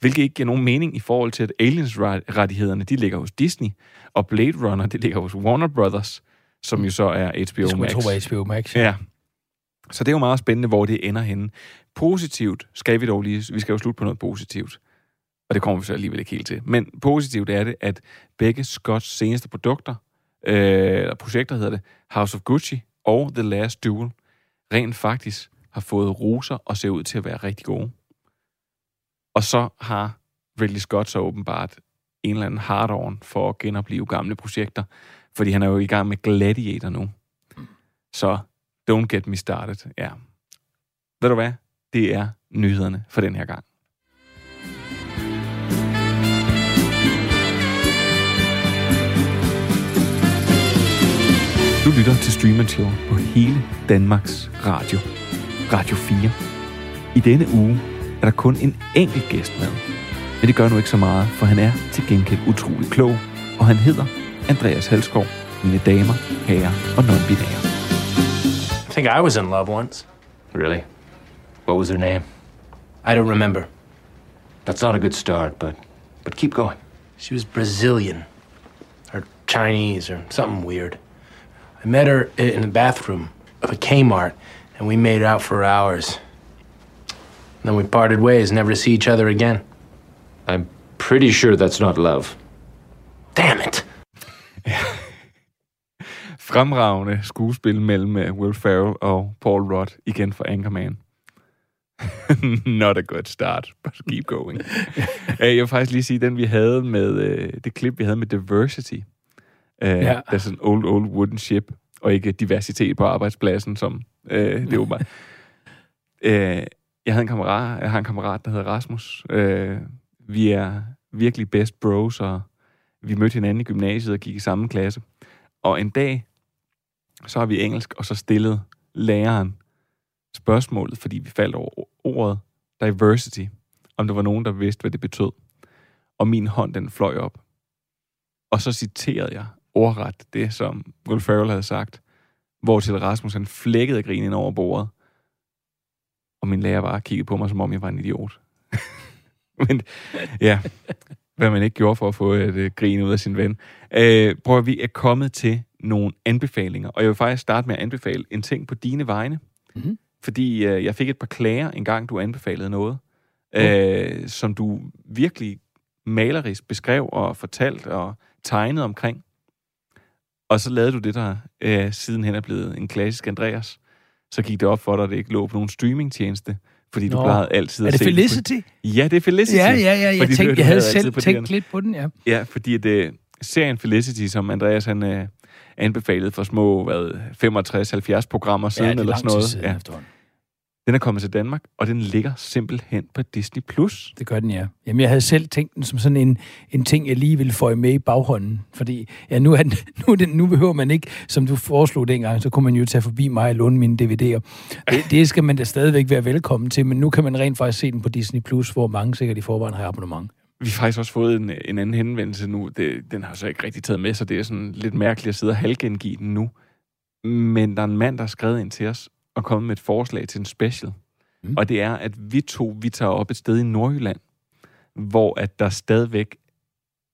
Hvilket ikke giver nogen mening i forhold til, at Aliens-rettighederne, de ligger hos Disney, og Blade Runner, det ligger hos Warner Brothers, som jo så er HBO Det skulle Max. tro var HBO Max. Ja. Så det er jo meget spændende, hvor det ender henne. Positivt skal vi dog lige... Vi skal jo slutte på noget positivt. Og det kommer vi så alligevel ikke helt til. Men positivt er det, at begge Scotts seneste produkter, øh, eller projekter hedder det, House of Gucci og The Last Duel, rent faktisk har fået roser og ser ud til at være rigtig gode. Og så har Ridley Scott så åbenbart en eller anden hard on for at genopleve gamle projekter, fordi han er jo i gang med Gladiator nu. Så don't get me started. Ja. Ved du hvad? Det er nyhederne for den her gang. Du lytter til Stream and Chill på hele Danmarks Radio. Radio 4. I denne uge er der kun en enkelt gæst med. Men det gør nu ikke så meget, for han er til gengæld utrolig klog, og han hedder Andreas Halskov, mine damer, herrer og non-binære. I think I was in love once. Really? What was her name? I don't remember. That's not a good start, but but keep going. She was Brazilian. Or Chinese or something weird. I met her in the bathroom of a Kmart and we made out for hours. Then we parted ways, never to see each other again. I'm pretty sure that's not love. Damn it! Fremragende skuespil mellem øh, Will Ferrell og Paul Rudd, igen for Anchorman. Not a good start, but keep going. Jeg vil faktisk lige sige, den vi havde med, øh, det klip, vi havde med Diversity. Øh, Ja. Der er sådan en old, old wooden ship, og ikke diversitet på arbejdspladsen, som øh, det var bare. øh, jeg havde en kammerat, jeg har en kammerat, der hedder Rasmus. Øh, vi er virkelig best bros, og vi mødte hinanden i gymnasiet og gik i samme klasse. Og en dag, så har vi engelsk, og så stillede læreren spørgsmålet, fordi vi faldt over ordet diversity, om der var nogen, der vidste, hvad det betød. Og min hånd, den fløj op. Og så citerede jeg ordret det, som Will Ferrell havde sagt, hvor til Rasmus han flækkede grinen ind over bordet. Og min lærer bare kiggede på mig, som om jeg var en idiot. Men ja, hvad man ikke gjorde for at få et øh, grin ud af sin ven. Øh, prøv at vi er kommet til nogle anbefalinger, og jeg vil faktisk starte med at anbefale en ting på dine vegne. Mhm. Fordi øh, jeg fik et par klager, en gang du anbefalede noget, øh, som du virkelig malerisk beskrev og fortalt og tegnet omkring. Og så lavede du det, der øh, sidenhen er blevet en klassisk Andreas. Så gik det op for dig, at det ikke lå på nogen streamingtjeneste, fordi du Nå. plejede altid Er at det se på- Felicity? Ja, det er Felicity. Ja, ja, ja. Jeg, Fordi du- tænkte, du jeg havde selv på tænkt lidt på den, ja. Ja, fordi det serien Felicity, som Andreas han øh, anbefalede for små hvad, 65-70 programmer siden, ja, det er eller sådan noget. siden ja. Den er kommet til Danmark, og den ligger simpelthen på Disney+. Plus. Det gør den, ja. Jamen, jeg havde selv tænkt den som sådan en, en ting, jeg lige ville få med i baghånden. Fordi ja, nu, er den, nu, den, nu behøver man ikke, som du foreslog dengang, så kunne man jo tage forbi mig og låne mine DVD'er. Det, det skal man da stadigvæk være velkommen til, men nu kan man rent faktisk se den på Disney+, Plus, hvor mange sikkert i forvejen har abonnement. Vi har faktisk også fået en, en anden henvendelse nu. Det, den har så ikke rigtig taget med, så det er sådan lidt mærkeligt at sidde og halvgengive den nu. Men der er en mand, der har skrevet ind til os og kommet med et forslag til en special. Mm. Og det er, at vi to, vi tager op et sted i Nordjylland, hvor at der stadigvæk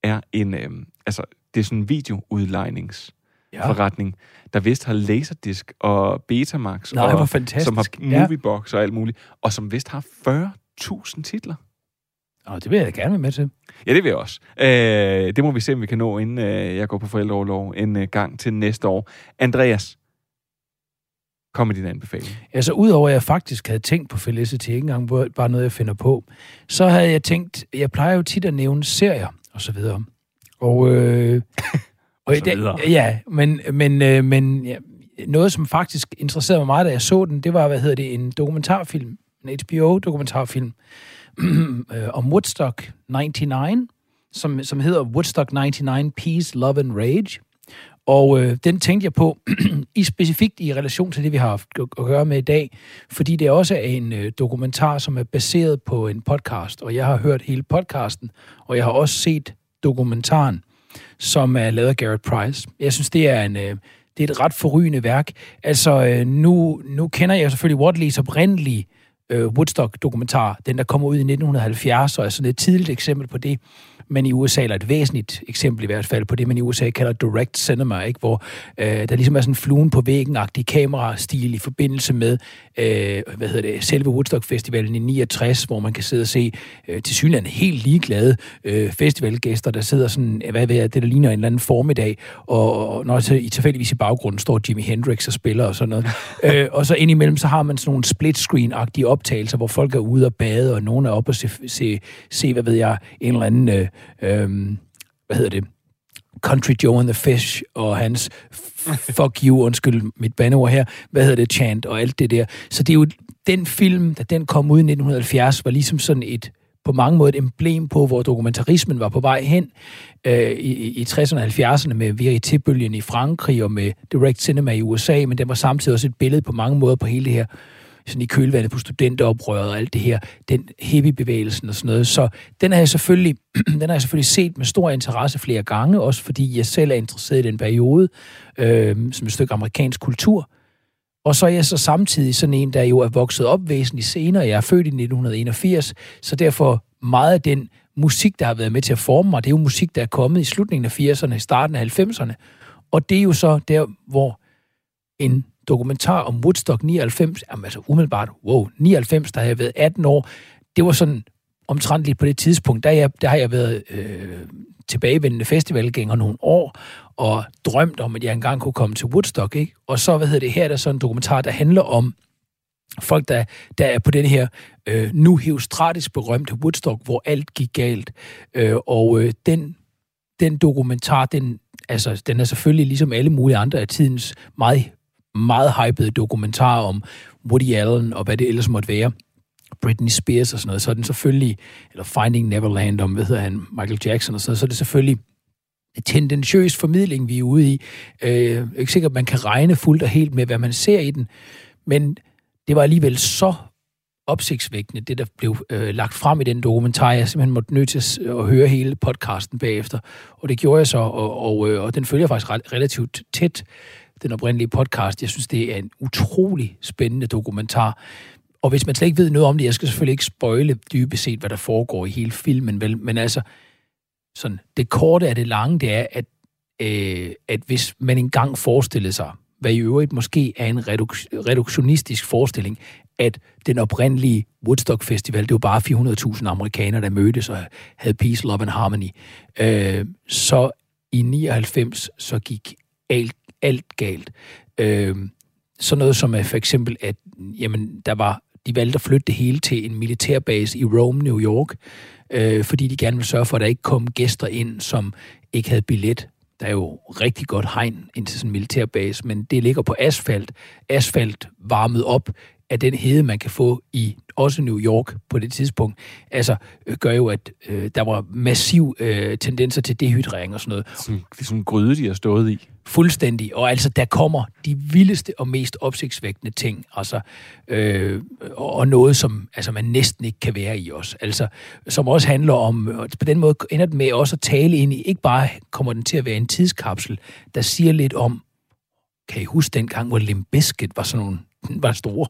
er en, øh, altså det er sådan en videoudlejningsforretning, der vist har Laserdisc og Betamax, Nej, og, som har Ja. Moviebox og alt muligt, og som vist har 40.000 titler. Og det vil jeg gerne være med til. Ja, det vil jeg også. Øh, det må vi se, om vi kan nå, inden øh, jeg går på forældreoverlov en øh, gang til næste år. Andreas, kom med din anbefaling. Altså, udover at jeg faktisk havde tænkt på Felicity, ikke engang bare- bare noget, jeg finder på, så havde jeg tænkt, jeg plejer jo tit at nævne serier, og så videre. Og, øh, og, så videre. Ja, men, men, øh, men ja, noget, som faktisk interesserede mig meget, da jeg så den, det var, hvad hedder det, en dokumentarfilm, en HBO-dokumentarfilm øh, om Woodstock 99, som, som hedder Woodstock 99 Peace, Love and Rage. Og øh, den tænkte jeg på i specifikt i relation til det, vi har haft at gøre med i dag, fordi det også er en øh, dokumentar, som er baseret på en podcast, og jeg har hørt hele podcasten, og jeg har også set dokumentaren, som er lavet af Garrett Price. Jeg synes, det er en... Øh, det er et ret forrygende værk. Altså, øh, nu, nu kender jeg selvfølgelig Watleys oprindelige øh, Woodstock-dokumentar, den der kommer ud i 1970, og er sådan et tidligt eksempel på det men i USA, eller et væsentligt eksempel i hvert fald på det, man i USA kalder direct cinema, ikke? hvor øh, der ligesom er sådan en fluen på væggen-agtig kamerastil i forbindelse med øh, hvad hedder det, selve Woodstock-festivalen i 69, hvor man kan sidde og se øh, til synligheden helt ligeglade øh, festivalgæster, der sidder sådan, hvad ved jeg, det der ligner en eller anden formiddag, og, og når så i tilfældigvis i baggrunden står Jimi Hendrix og spiller og sådan noget. øh, og så indimellem, så har man sådan nogle split-screen-agtige optagelser, hvor folk er ude og bade, og nogen er oppe og se, se, se hvad ved jeg, en eller anden øh, øhm, hvad hedder det, Country Joe and the Fish, og hans fuck you, undskyld mit bandeord her, hvad hedder det, chant, og alt det der. Så det er jo den film, da den kom ud i 1970, var ligesom sådan et, på mange måder et emblem på, hvor dokumentarismen var på vej hen øh, i, i 60'erne og 70'erne med Verité-bølgen i Frankrig og med Direct Cinema i USA, men det var samtidig også et billede på mange måder på hele det her sådan i kølvandet på studenteroprøret og alt det her, den hippiebevægelsen og sådan noget. Så den har jeg selvfølgelig, den har jeg selvfølgelig set med stor interesse flere gange, også fordi jeg selv er interesseret i den periode, øh, som et stykke amerikansk kultur. Og så er jeg så samtidig sådan en, der jo er vokset op væsentligt senere. Jeg er født i 1981, så derfor meget af den musik, der har været med til at forme mig, det er jo musik, der er kommet i slutningen af 80'erne, i starten af 90'erne. Og det er jo så der, hvor en dokumentar om Woodstock 99, jamen altså umiddelbart, wow, 99, der havde jeg været 18 år, det var sådan omtrent lige på det tidspunkt, der, jeg, der har jeg været øh, tilbagevendende festivalgænger nogle år, og drømt om, at jeg engang kunne komme til Woodstock, ikke? Og så, hvad hedder det, her er der sådan en dokumentar, der handler om folk, der, der er på den her øh, nu heustratisk berømte Woodstock, hvor alt gik galt. Øh, og øh, den, den dokumentar, den, altså, den er selvfølgelig ligesom alle mulige andre af tidens meget meget hypede dokumentar om Woody Allen og hvad det ellers måtte være. Britney Spears og sådan noget, så er den selvfølgelig, eller Finding Neverland om, hvad hedder han, Michael Jackson og sådan noget, så er det selvfølgelig en tendentiøs formidling, vi er ude i. Øh, jeg er ikke sikkert, at man kan regne fuldt og helt med, hvad man ser i den, men det var alligevel så opsigtsvækkende, det der blev øh, lagt frem i den dokumentar. Jeg simpelthen måtte nødt til at høre hele podcasten bagefter, og det gjorde jeg så, og, og, øh, og den følger faktisk relativt tæt den oprindelige podcast. Jeg synes, det er en utrolig spændende dokumentar. Og hvis man slet ikke ved noget om det, jeg skal selvfølgelig ikke spøjle dybest set, hvad der foregår i hele filmen, vel, men altså, sådan, det korte af det lange, det er, at, øh, at hvis man engang forestillede sig, hvad i øvrigt måske er en reduk- reduktionistisk forestilling, at den oprindelige Woodstock Festival, det var bare 400.000 amerikanere, der mødtes og havde peace, love and harmony. Øh, så i 99, så gik alt alt galt. Øh, sådan noget som er for eksempel, at jamen, der var, de valgte at flytte det hele til en militærbase i Rome, New York, øh, fordi de gerne ville sørge for, at der ikke kom gæster ind, som ikke havde billet. Der er jo rigtig godt hegn ind til sådan en militærbase, men det ligger på asfalt. Asfalt varmet op af den hede, man kan få i også New York på det tidspunkt, altså øh, gør jo, at øh, der var massiv øh, tendenser til dehydrering og sådan noget. Sådan, det sådan en gryde, de har stået i. Fuldstændig. Og altså, der kommer de vildeste og mest opsigtsvækkende ting, altså, øh, og noget, som altså, man næsten ikke kan være i os. Altså, som også handler om, og på den måde ender det med også at tale ind i, ikke bare kommer den til at være en tidskapsel, der siger lidt om, kan I huske dengang, hvor Limbiskit var sådan nogle var store.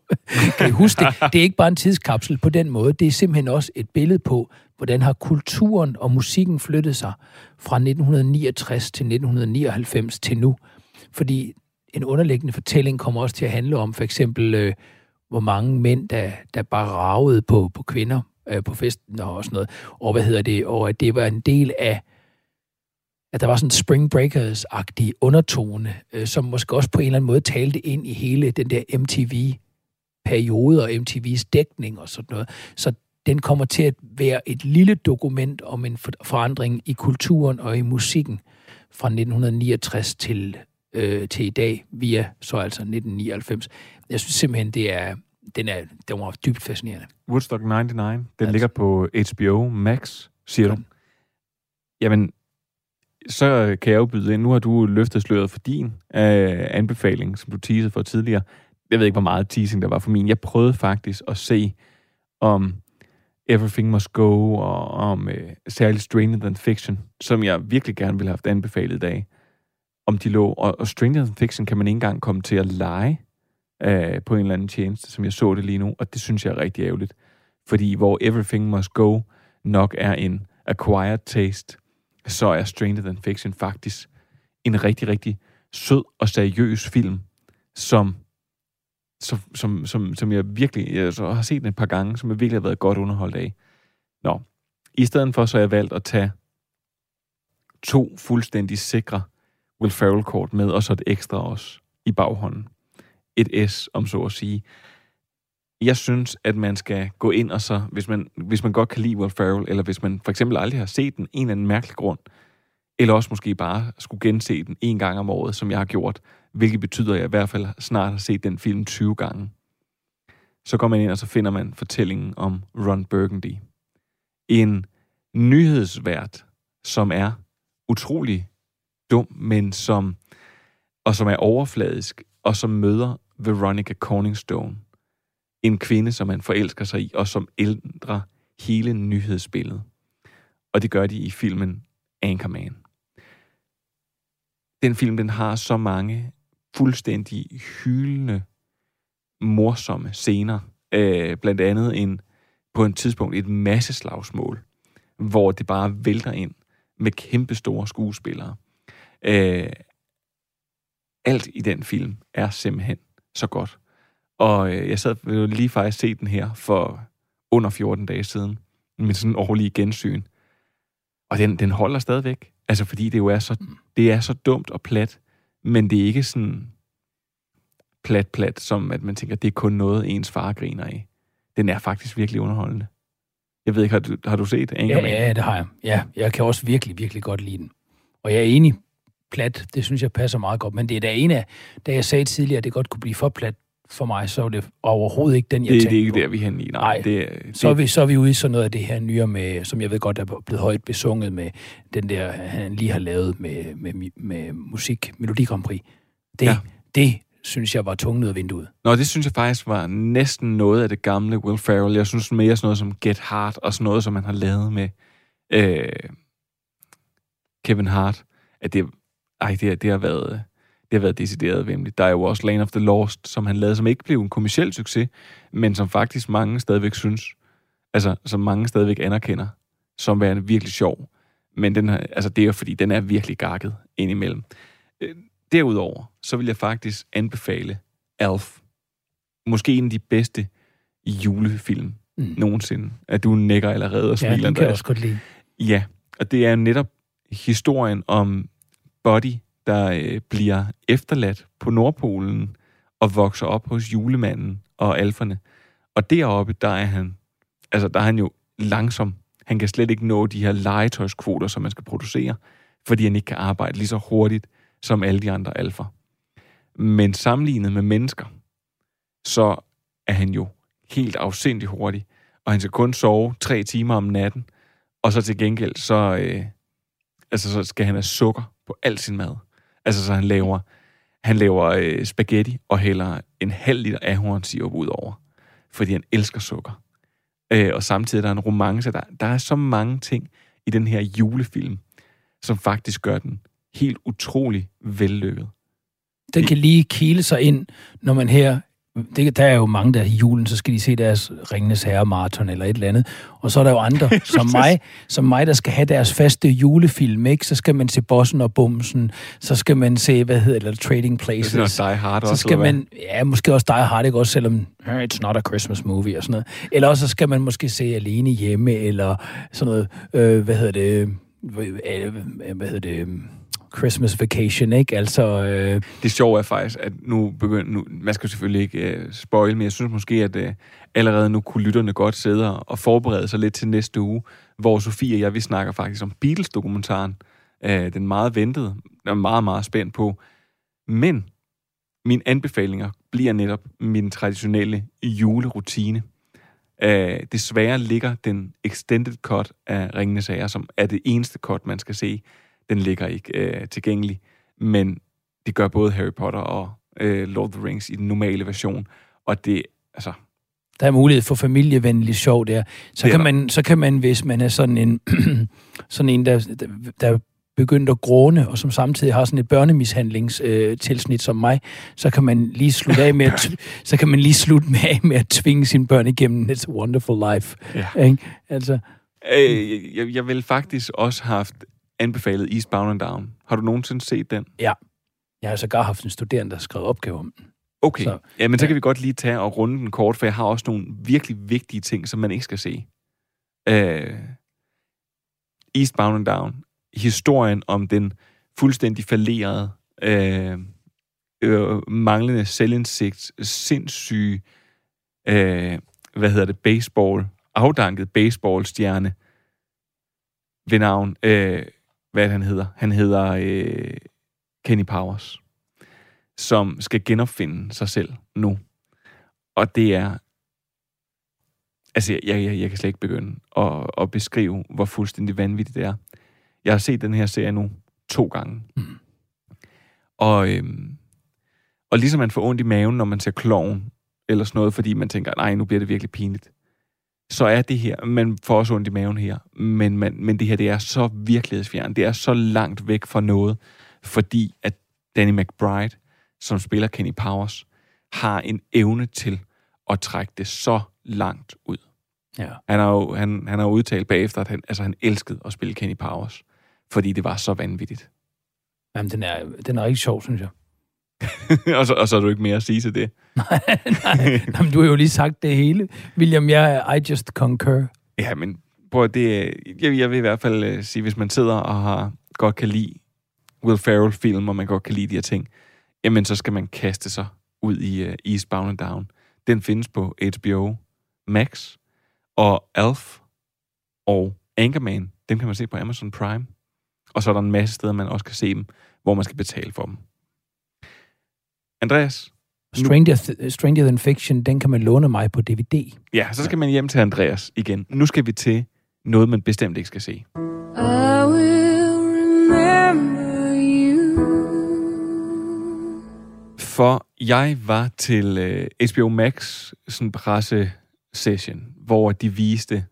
kan I huske det? Det er ikke bare en tidskapsel på den måde. Det er simpelthen også et billede på, hvordan har kulturen og musikken flyttet sig fra 1969 til 1999 til nu. Fordi en underliggende fortælling kommer også til at handle om for eksempel, øh, hvor mange mænd, der, der bare ragede på, på kvinder øh, på festen og sådan noget. Og hvad hedder det? Og at det var en del af at der var sådan en Spring Breakers-agtig undertone, øh, som måske også på en eller anden måde talte ind i hele den der MTV-periode og MTV's dækning og sådan noget. Så den kommer til at være et lille dokument om en forandring i kulturen og i musikken fra 1969 til øh, til i dag, via så altså 1999. Jeg synes simpelthen, det er, den, er, den var dybt fascinerende. Woodstock 99, den altså. ligger på HBO Max, siger du. Jamen, så kan jeg jo byde ind. Nu har du løftet sløret for din øh, anbefaling, som du teasede for tidligere. Jeg ved ikke, hvor meget teasing der var for min. Jeg prøvede faktisk at se om Everything Must Go og om øh, særligt Stranger Than Fiction, som jeg virkelig gerne ville have haft anbefalet i dag. Om de lå. Og, og Stranger Than Fiction kan man ikke engang komme til at lege øh, på en eller anden tjeneste, som jeg så det lige nu, og det synes jeg er rigtig ærgerligt. Fordi hvor Everything Must Go nok er en acquired taste, så er Stranger Than Fiction faktisk en rigtig, rigtig sød og seriøs film, som, som, som, som, som jeg virkelig jeg så har set et par gange, som jeg virkelig har været godt underholdt af. Nå, i stedet for så har jeg valgt at tage to fuldstændig sikre Will Ferrell-kort med, og så et ekstra også i baghånden. Et S, om så at sige. Jeg synes, at man skal gå ind og så, hvis man, hvis man godt kan lide Will Ferrell, eller hvis man for eksempel aldrig har set den en eller anden mærkelig grund, eller også måske bare skulle gense den en gang om året, som jeg har gjort, hvilket betyder, at jeg i hvert fald snart har set den film 20 gange. Så går man ind, og så finder man fortællingen om Ron Burgundy. En nyhedsvært, som er utrolig dum, men som, og som er overfladisk, og som møder Veronica Corningstone. En kvinde, som han forelsker sig i, og som ændrer hele nyhedsbilledet. Og det gør de i filmen Anchorman. Den film, den har så mange fuldstændig hyldende, morsomme scener. Øh, blandt andet en, på et tidspunkt et masse slagsmål, hvor det bare vælter ind med kæmpe store skuespillere. Øh, alt i den film er simpelthen så godt. Og øh, jeg sad lige faktisk se den her for under 14 dage siden, med sådan en årlig gensyn. Og den, den holder stadigvæk. Altså, fordi det jo er så, det er så dumt og plat, men det er ikke sådan plat, plat, som at man tænker, det er kun noget, ens far griner af. Den er faktisk virkelig underholdende. Jeg ved ikke, har du, har du set Anchorman? Ja, ja, det har jeg. Ja, jeg kan også virkelig, virkelig godt lide den. Og jeg er enig, plat, det synes jeg passer meget godt. Men det er da en af, da jeg sagde tidligere, at det godt kunne blive for plat for mig, så er det overhovedet ikke den, jeg det, tænkte Det er ikke på. der, vi er henne i. Nej, Nej. Det, så, er vi, så er vi ude i sådan noget af det her nye med, som jeg ved godt er blevet højt besunget med den der, han lige har lavet med, med, med musik, Melodi Grand Prix. Det, ja. det synes jeg var tungt ud af vinduet. Nå, det synes jeg faktisk var næsten noget af det gamle Will Ferrell. Jeg synes mere sådan noget som Get Hard, og sådan noget, som man har lavet med øh, Kevin Hart. At det, ej, det, det har været det har været decideret vemmeligt. Der er jo også Lane of the Lost, som han lavede, som ikke blev en kommersiel succes, men som faktisk mange stadigvæk synes, altså som mange stadigvæk anerkender, som værende virkelig sjov. Men den her, altså det er jo fordi, den er virkelig gakket indimellem. Øh, derudover, så vil jeg faktisk anbefale Alf. Måske en af de bedste julefilm mm. nogensinde. At du nikker allerede og smiler. Ja, den kan jeg også godt lide. Ja, og det er netop historien om Buddy, der øh, bliver efterladt på Nordpolen og vokser op hos julemanden og alferne. Og deroppe, der er han, altså der er han jo langsom. Han kan slet ikke nå de her legetøjskvoter, som man skal producere, fordi han ikke kan arbejde lige så hurtigt som alle de andre alfer. Men sammenlignet med mennesker, så er han jo helt afsindig hurtig, og han skal kun sove tre timer om natten, og så til gengæld, så, øh, altså, så skal han have sukker på al sin mad. Altså, så han laver, han laver øh, spaghetti og hælder en halv liter ahornsirup ud over, fordi han elsker sukker. Øh, og samtidig er der en romance. Der, der er så mange ting i den her julefilm, som faktisk gør den helt utrolig vellykket. Den kan lige kile sig ind, når man her det, der er jo mange, der i julen, så skal de se deres Ringenes Herre Marathon eller et eller andet. Og så er der jo andre, som mig, som mig, der skal have deres faste julefilm, ikke? Så skal man se Bossen og Bumsen, så skal man se, hvad hedder det, Trading Places. Det er Die Hard så skal man, ja, måske også Die Hard, ikke? Også selvom it's not a Christmas movie og sådan noget. Eller også så skal man måske se Alene Hjemme, eller sådan noget, øh, hvad hedder det, øh, hvad hedder det, Christmas Vacation, ikke? Altså, øh... Det sjove er faktisk, at nu begynder... Nu, man skal selvfølgelig ikke øh, spoil, men jeg synes måske, at øh, allerede nu kunne lytterne godt sidde og forberede sig lidt til næste uge, hvor Sofie og jeg, vi snakker faktisk om Beatles-dokumentaren. Øh, den meget ventede. Jeg er meget, meget spændt på. Men mine anbefalinger bliver netop min traditionelle julerutine. Uh, desværre ligger den extended cut af Ringende Sager, som er det eneste cut, man skal se. Den ligger ikke uh, tilgængelig, men det gør både Harry Potter og uh, Lord of the Rings i den normale version. Og det, altså, Der er mulighed for familievenlig sjov der. Så, kan der. man, så kan man, hvis man er sådan en, sådan en der, der, der er begyndt at gråne, og som samtidig har sådan et børnemishandlingstilsnit øh, tilsnit som mig, så kan man lige slutte af med at, så kan man lige slutte med af med at tvinge sine børn igennem It's a Wonderful Life. Ja. Ikke? Altså, Øh, jeg, jeg vil faktisk også have haft anbefalet Eastbound and Down. Har du nogensinde set den? ja. Jeg har sågar haft en studerende, der har skrevet opgave om den. Okay, Så- så, ja, men så kan vi godt lige tage og runde den kort, for jeg har også nogle virkelig vigtige ting, som man ikke skal se. Uh, Eastbound and Down. Historien om den fuldstændig fallerede, uh, øh, manglende selvindsigt, sindssyge, uh, hvad hedder det, baseball, afdanket baseballstjerne ved navn, uh, hvad han hedder? Han hedder uh, Kenny Powers som skal genopfinde sig selv nu. Og det er... Altså, jeg, jeg, jeg kan slet ikke begynde at, at beskrive, hvor fuldstændig vanvittigt det er. Jeg har set den her serie nu to gange. Mm. Og, øhm, og ligesom man får ondt i maven, når man ser kloven, eller sådan noget, fordi man tænker, nej, nu bliver det virkelig pinligt, så er det her, man får også ondt i maven her, men, man, men det her, det er så virkelighedsfjern, det er så langt væk fra noget, fordi at Danny McBride, som spiller Kenny Powers, har en evne til at trække det så langt ud. Ja. Han har jo han, han har udtalt bagefter, at han, altså, han elskede at spille Kenny Powers, fordi det var så vanvittigt. Jamen, den er, den er rigtig sjov, synes jeg. og, så, og så har du ikke mere at sige til det. Nå, men du har jo lige sagt det hele. William, jeg I just concur. Ja, men prøv at det, øh, jeg, jeg vil i hvert fald øh, sige, hvis man sidder og har, godt kan lide Will Ferrell-film, og man godt kan lide de her ting, jamen så skal man kaste sig ud i uh, Eastbound and Down. Den findes på HBO Max, og Alf og Anchorman, dem kan man se på Amazon Prime. Og så er der en masse steder, man også kan se dem, hvor man skal betale for dem. Andreas? Stranger, Th- Stranger Than Fiction, den kan man låne mig på DVD. Ja, så skal man hjem til Andreas igen. Nu skal vi til noget, man bestemt ikke skal se. I will remember you. For jeg var til øh, HBO Max sådan presse session, hvor de viste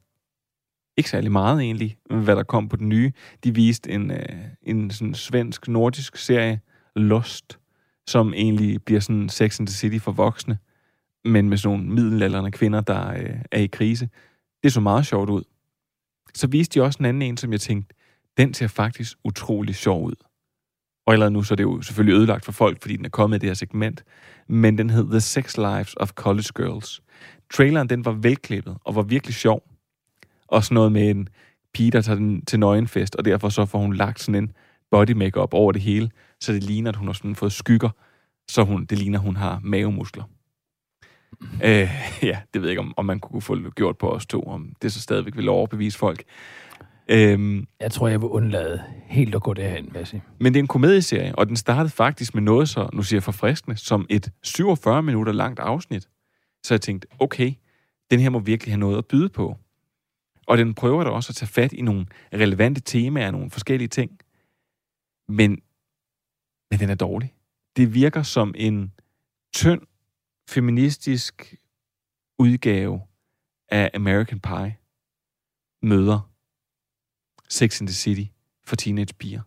ikke særlig meget egentlig, hvad der kom på den nye. De viste en, øh, en sådan svensk-nordisk serie, Lost, som egentlig bliver sådan Sex and the City for voksne, men med sådan nogle middelalderne kvinder, der øh, er i krise. Det så meget sjovt ud. Så viste de også en anden en, som jeg tænkte, den ser faktisk utrolig sjov ud. Og allerede nu så er det jo selvfølgelig ødelagt for folk, fordi den er kommet i det her segment. Men den hed The Sex Lives of College Girls. Traileren, den var velklippet og var virkelig sjov. Og sådan noget med en pige, der tager den til nøgenfest, og derfor så får hun lagt sådan en body makeup over det hele, så det ligner, at hun har sådan fået skygger, så hun, det ligner, at hun har mavemuskler. Øh, ja, det ved jeg ikke, om, om man kunne få gjort på os to, om det så stadigvæk vil overbevise folk. Øhm, Jeg tror, jeg vil undlade helt at gå derhen, vil jeg sige. men det er en komedieserie, og den startede faktisk med noget så, nu siger jeg forfriskende, som et 47 minutter langt afsnit. Så jeg tænkte, okay, den her må virkelig have noget at byde på. Og den prøver da også at tage fat i nogle relevante temaer, nogle forskellige ting. Men, men den er dårlig. Det virker som en tynd, feministisk udgave af American Pie møder Sex in the City for teenagepiger.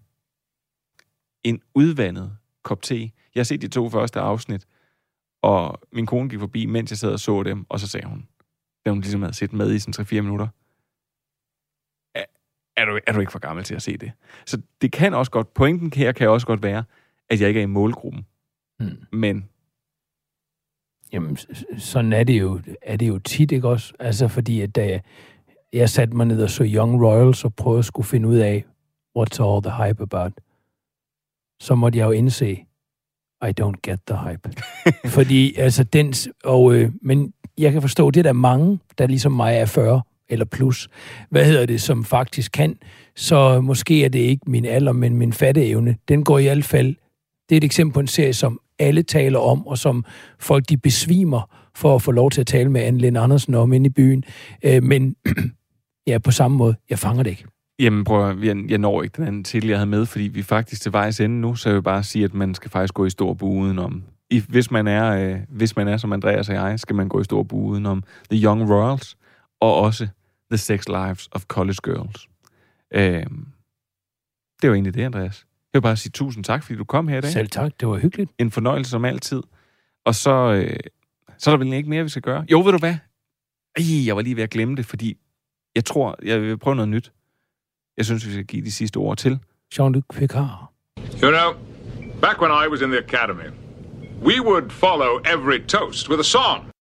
En udvandet kop te. Jeg har set de to første afsnit, og min kone gik forbi, mens jeg sad og så dem, og så sagde hun, da hun ligesom havde set med i sådan 3-4 minutter, er, er, du, er du ikke for gammel til at se det? Så det kan også godt, pointen her kan også godt være, at jeg ikke er i målgruppen. Hmm. Men Jamen, sådan er det jo, er det jo tit, ikke også? Altså, fordi at da jeg, jeg satte mig ned og så Young Royals og prøvede at skulle finde ud af, what's all the hype about, så måtte jeg jo indse, I don't get the hype. fordi, altså, den, og, øh, men jeg kan forstå, det er der mange, der ligesom mig er 40 eller plus, hvad hedder det, som faktisk kan, så måske er det ikke min alder, men min fatteevne, den går i hvert fald det er et eksempel på en serie, som alle taler om, og som folk de besvimer for at få lov til at tale med Anne Lind Andersen om inde i byen. Øh, men ja, på samme måde, jeg fanger det ikke. Jamen prøv at, jeg, jeg når ikke den anden titel, jeg havde med, fordi vi er faktisk til vejs ende nu, så jeg vil bare sige, at man skal faktisk gå i stor bue udenom. I, hvis, man er, øh, hvis man er som Andreas og jeg, skal man gå i stor bue udenom The Young Royals, og også The Sex Lives of College Girls. Øh, det var egentlig det, Andreas. Jeg vil bare sige tusind tak, fordi du kom her i dag. Selv tak, det var hyggeligt. En fornøjelse som altid. Og så, øh, så er der vel ikke mere, vi skal gøre. Jo, ved du hvad? Ej, jeg var lige ved at glemme det, fordi jeg tror, jeg vil prøve noget nyt. Jeg synes, vi skal give de sidste ord til. Jean-Luc Picard. You know, back when I was in the academy, we would follow every toast with a song.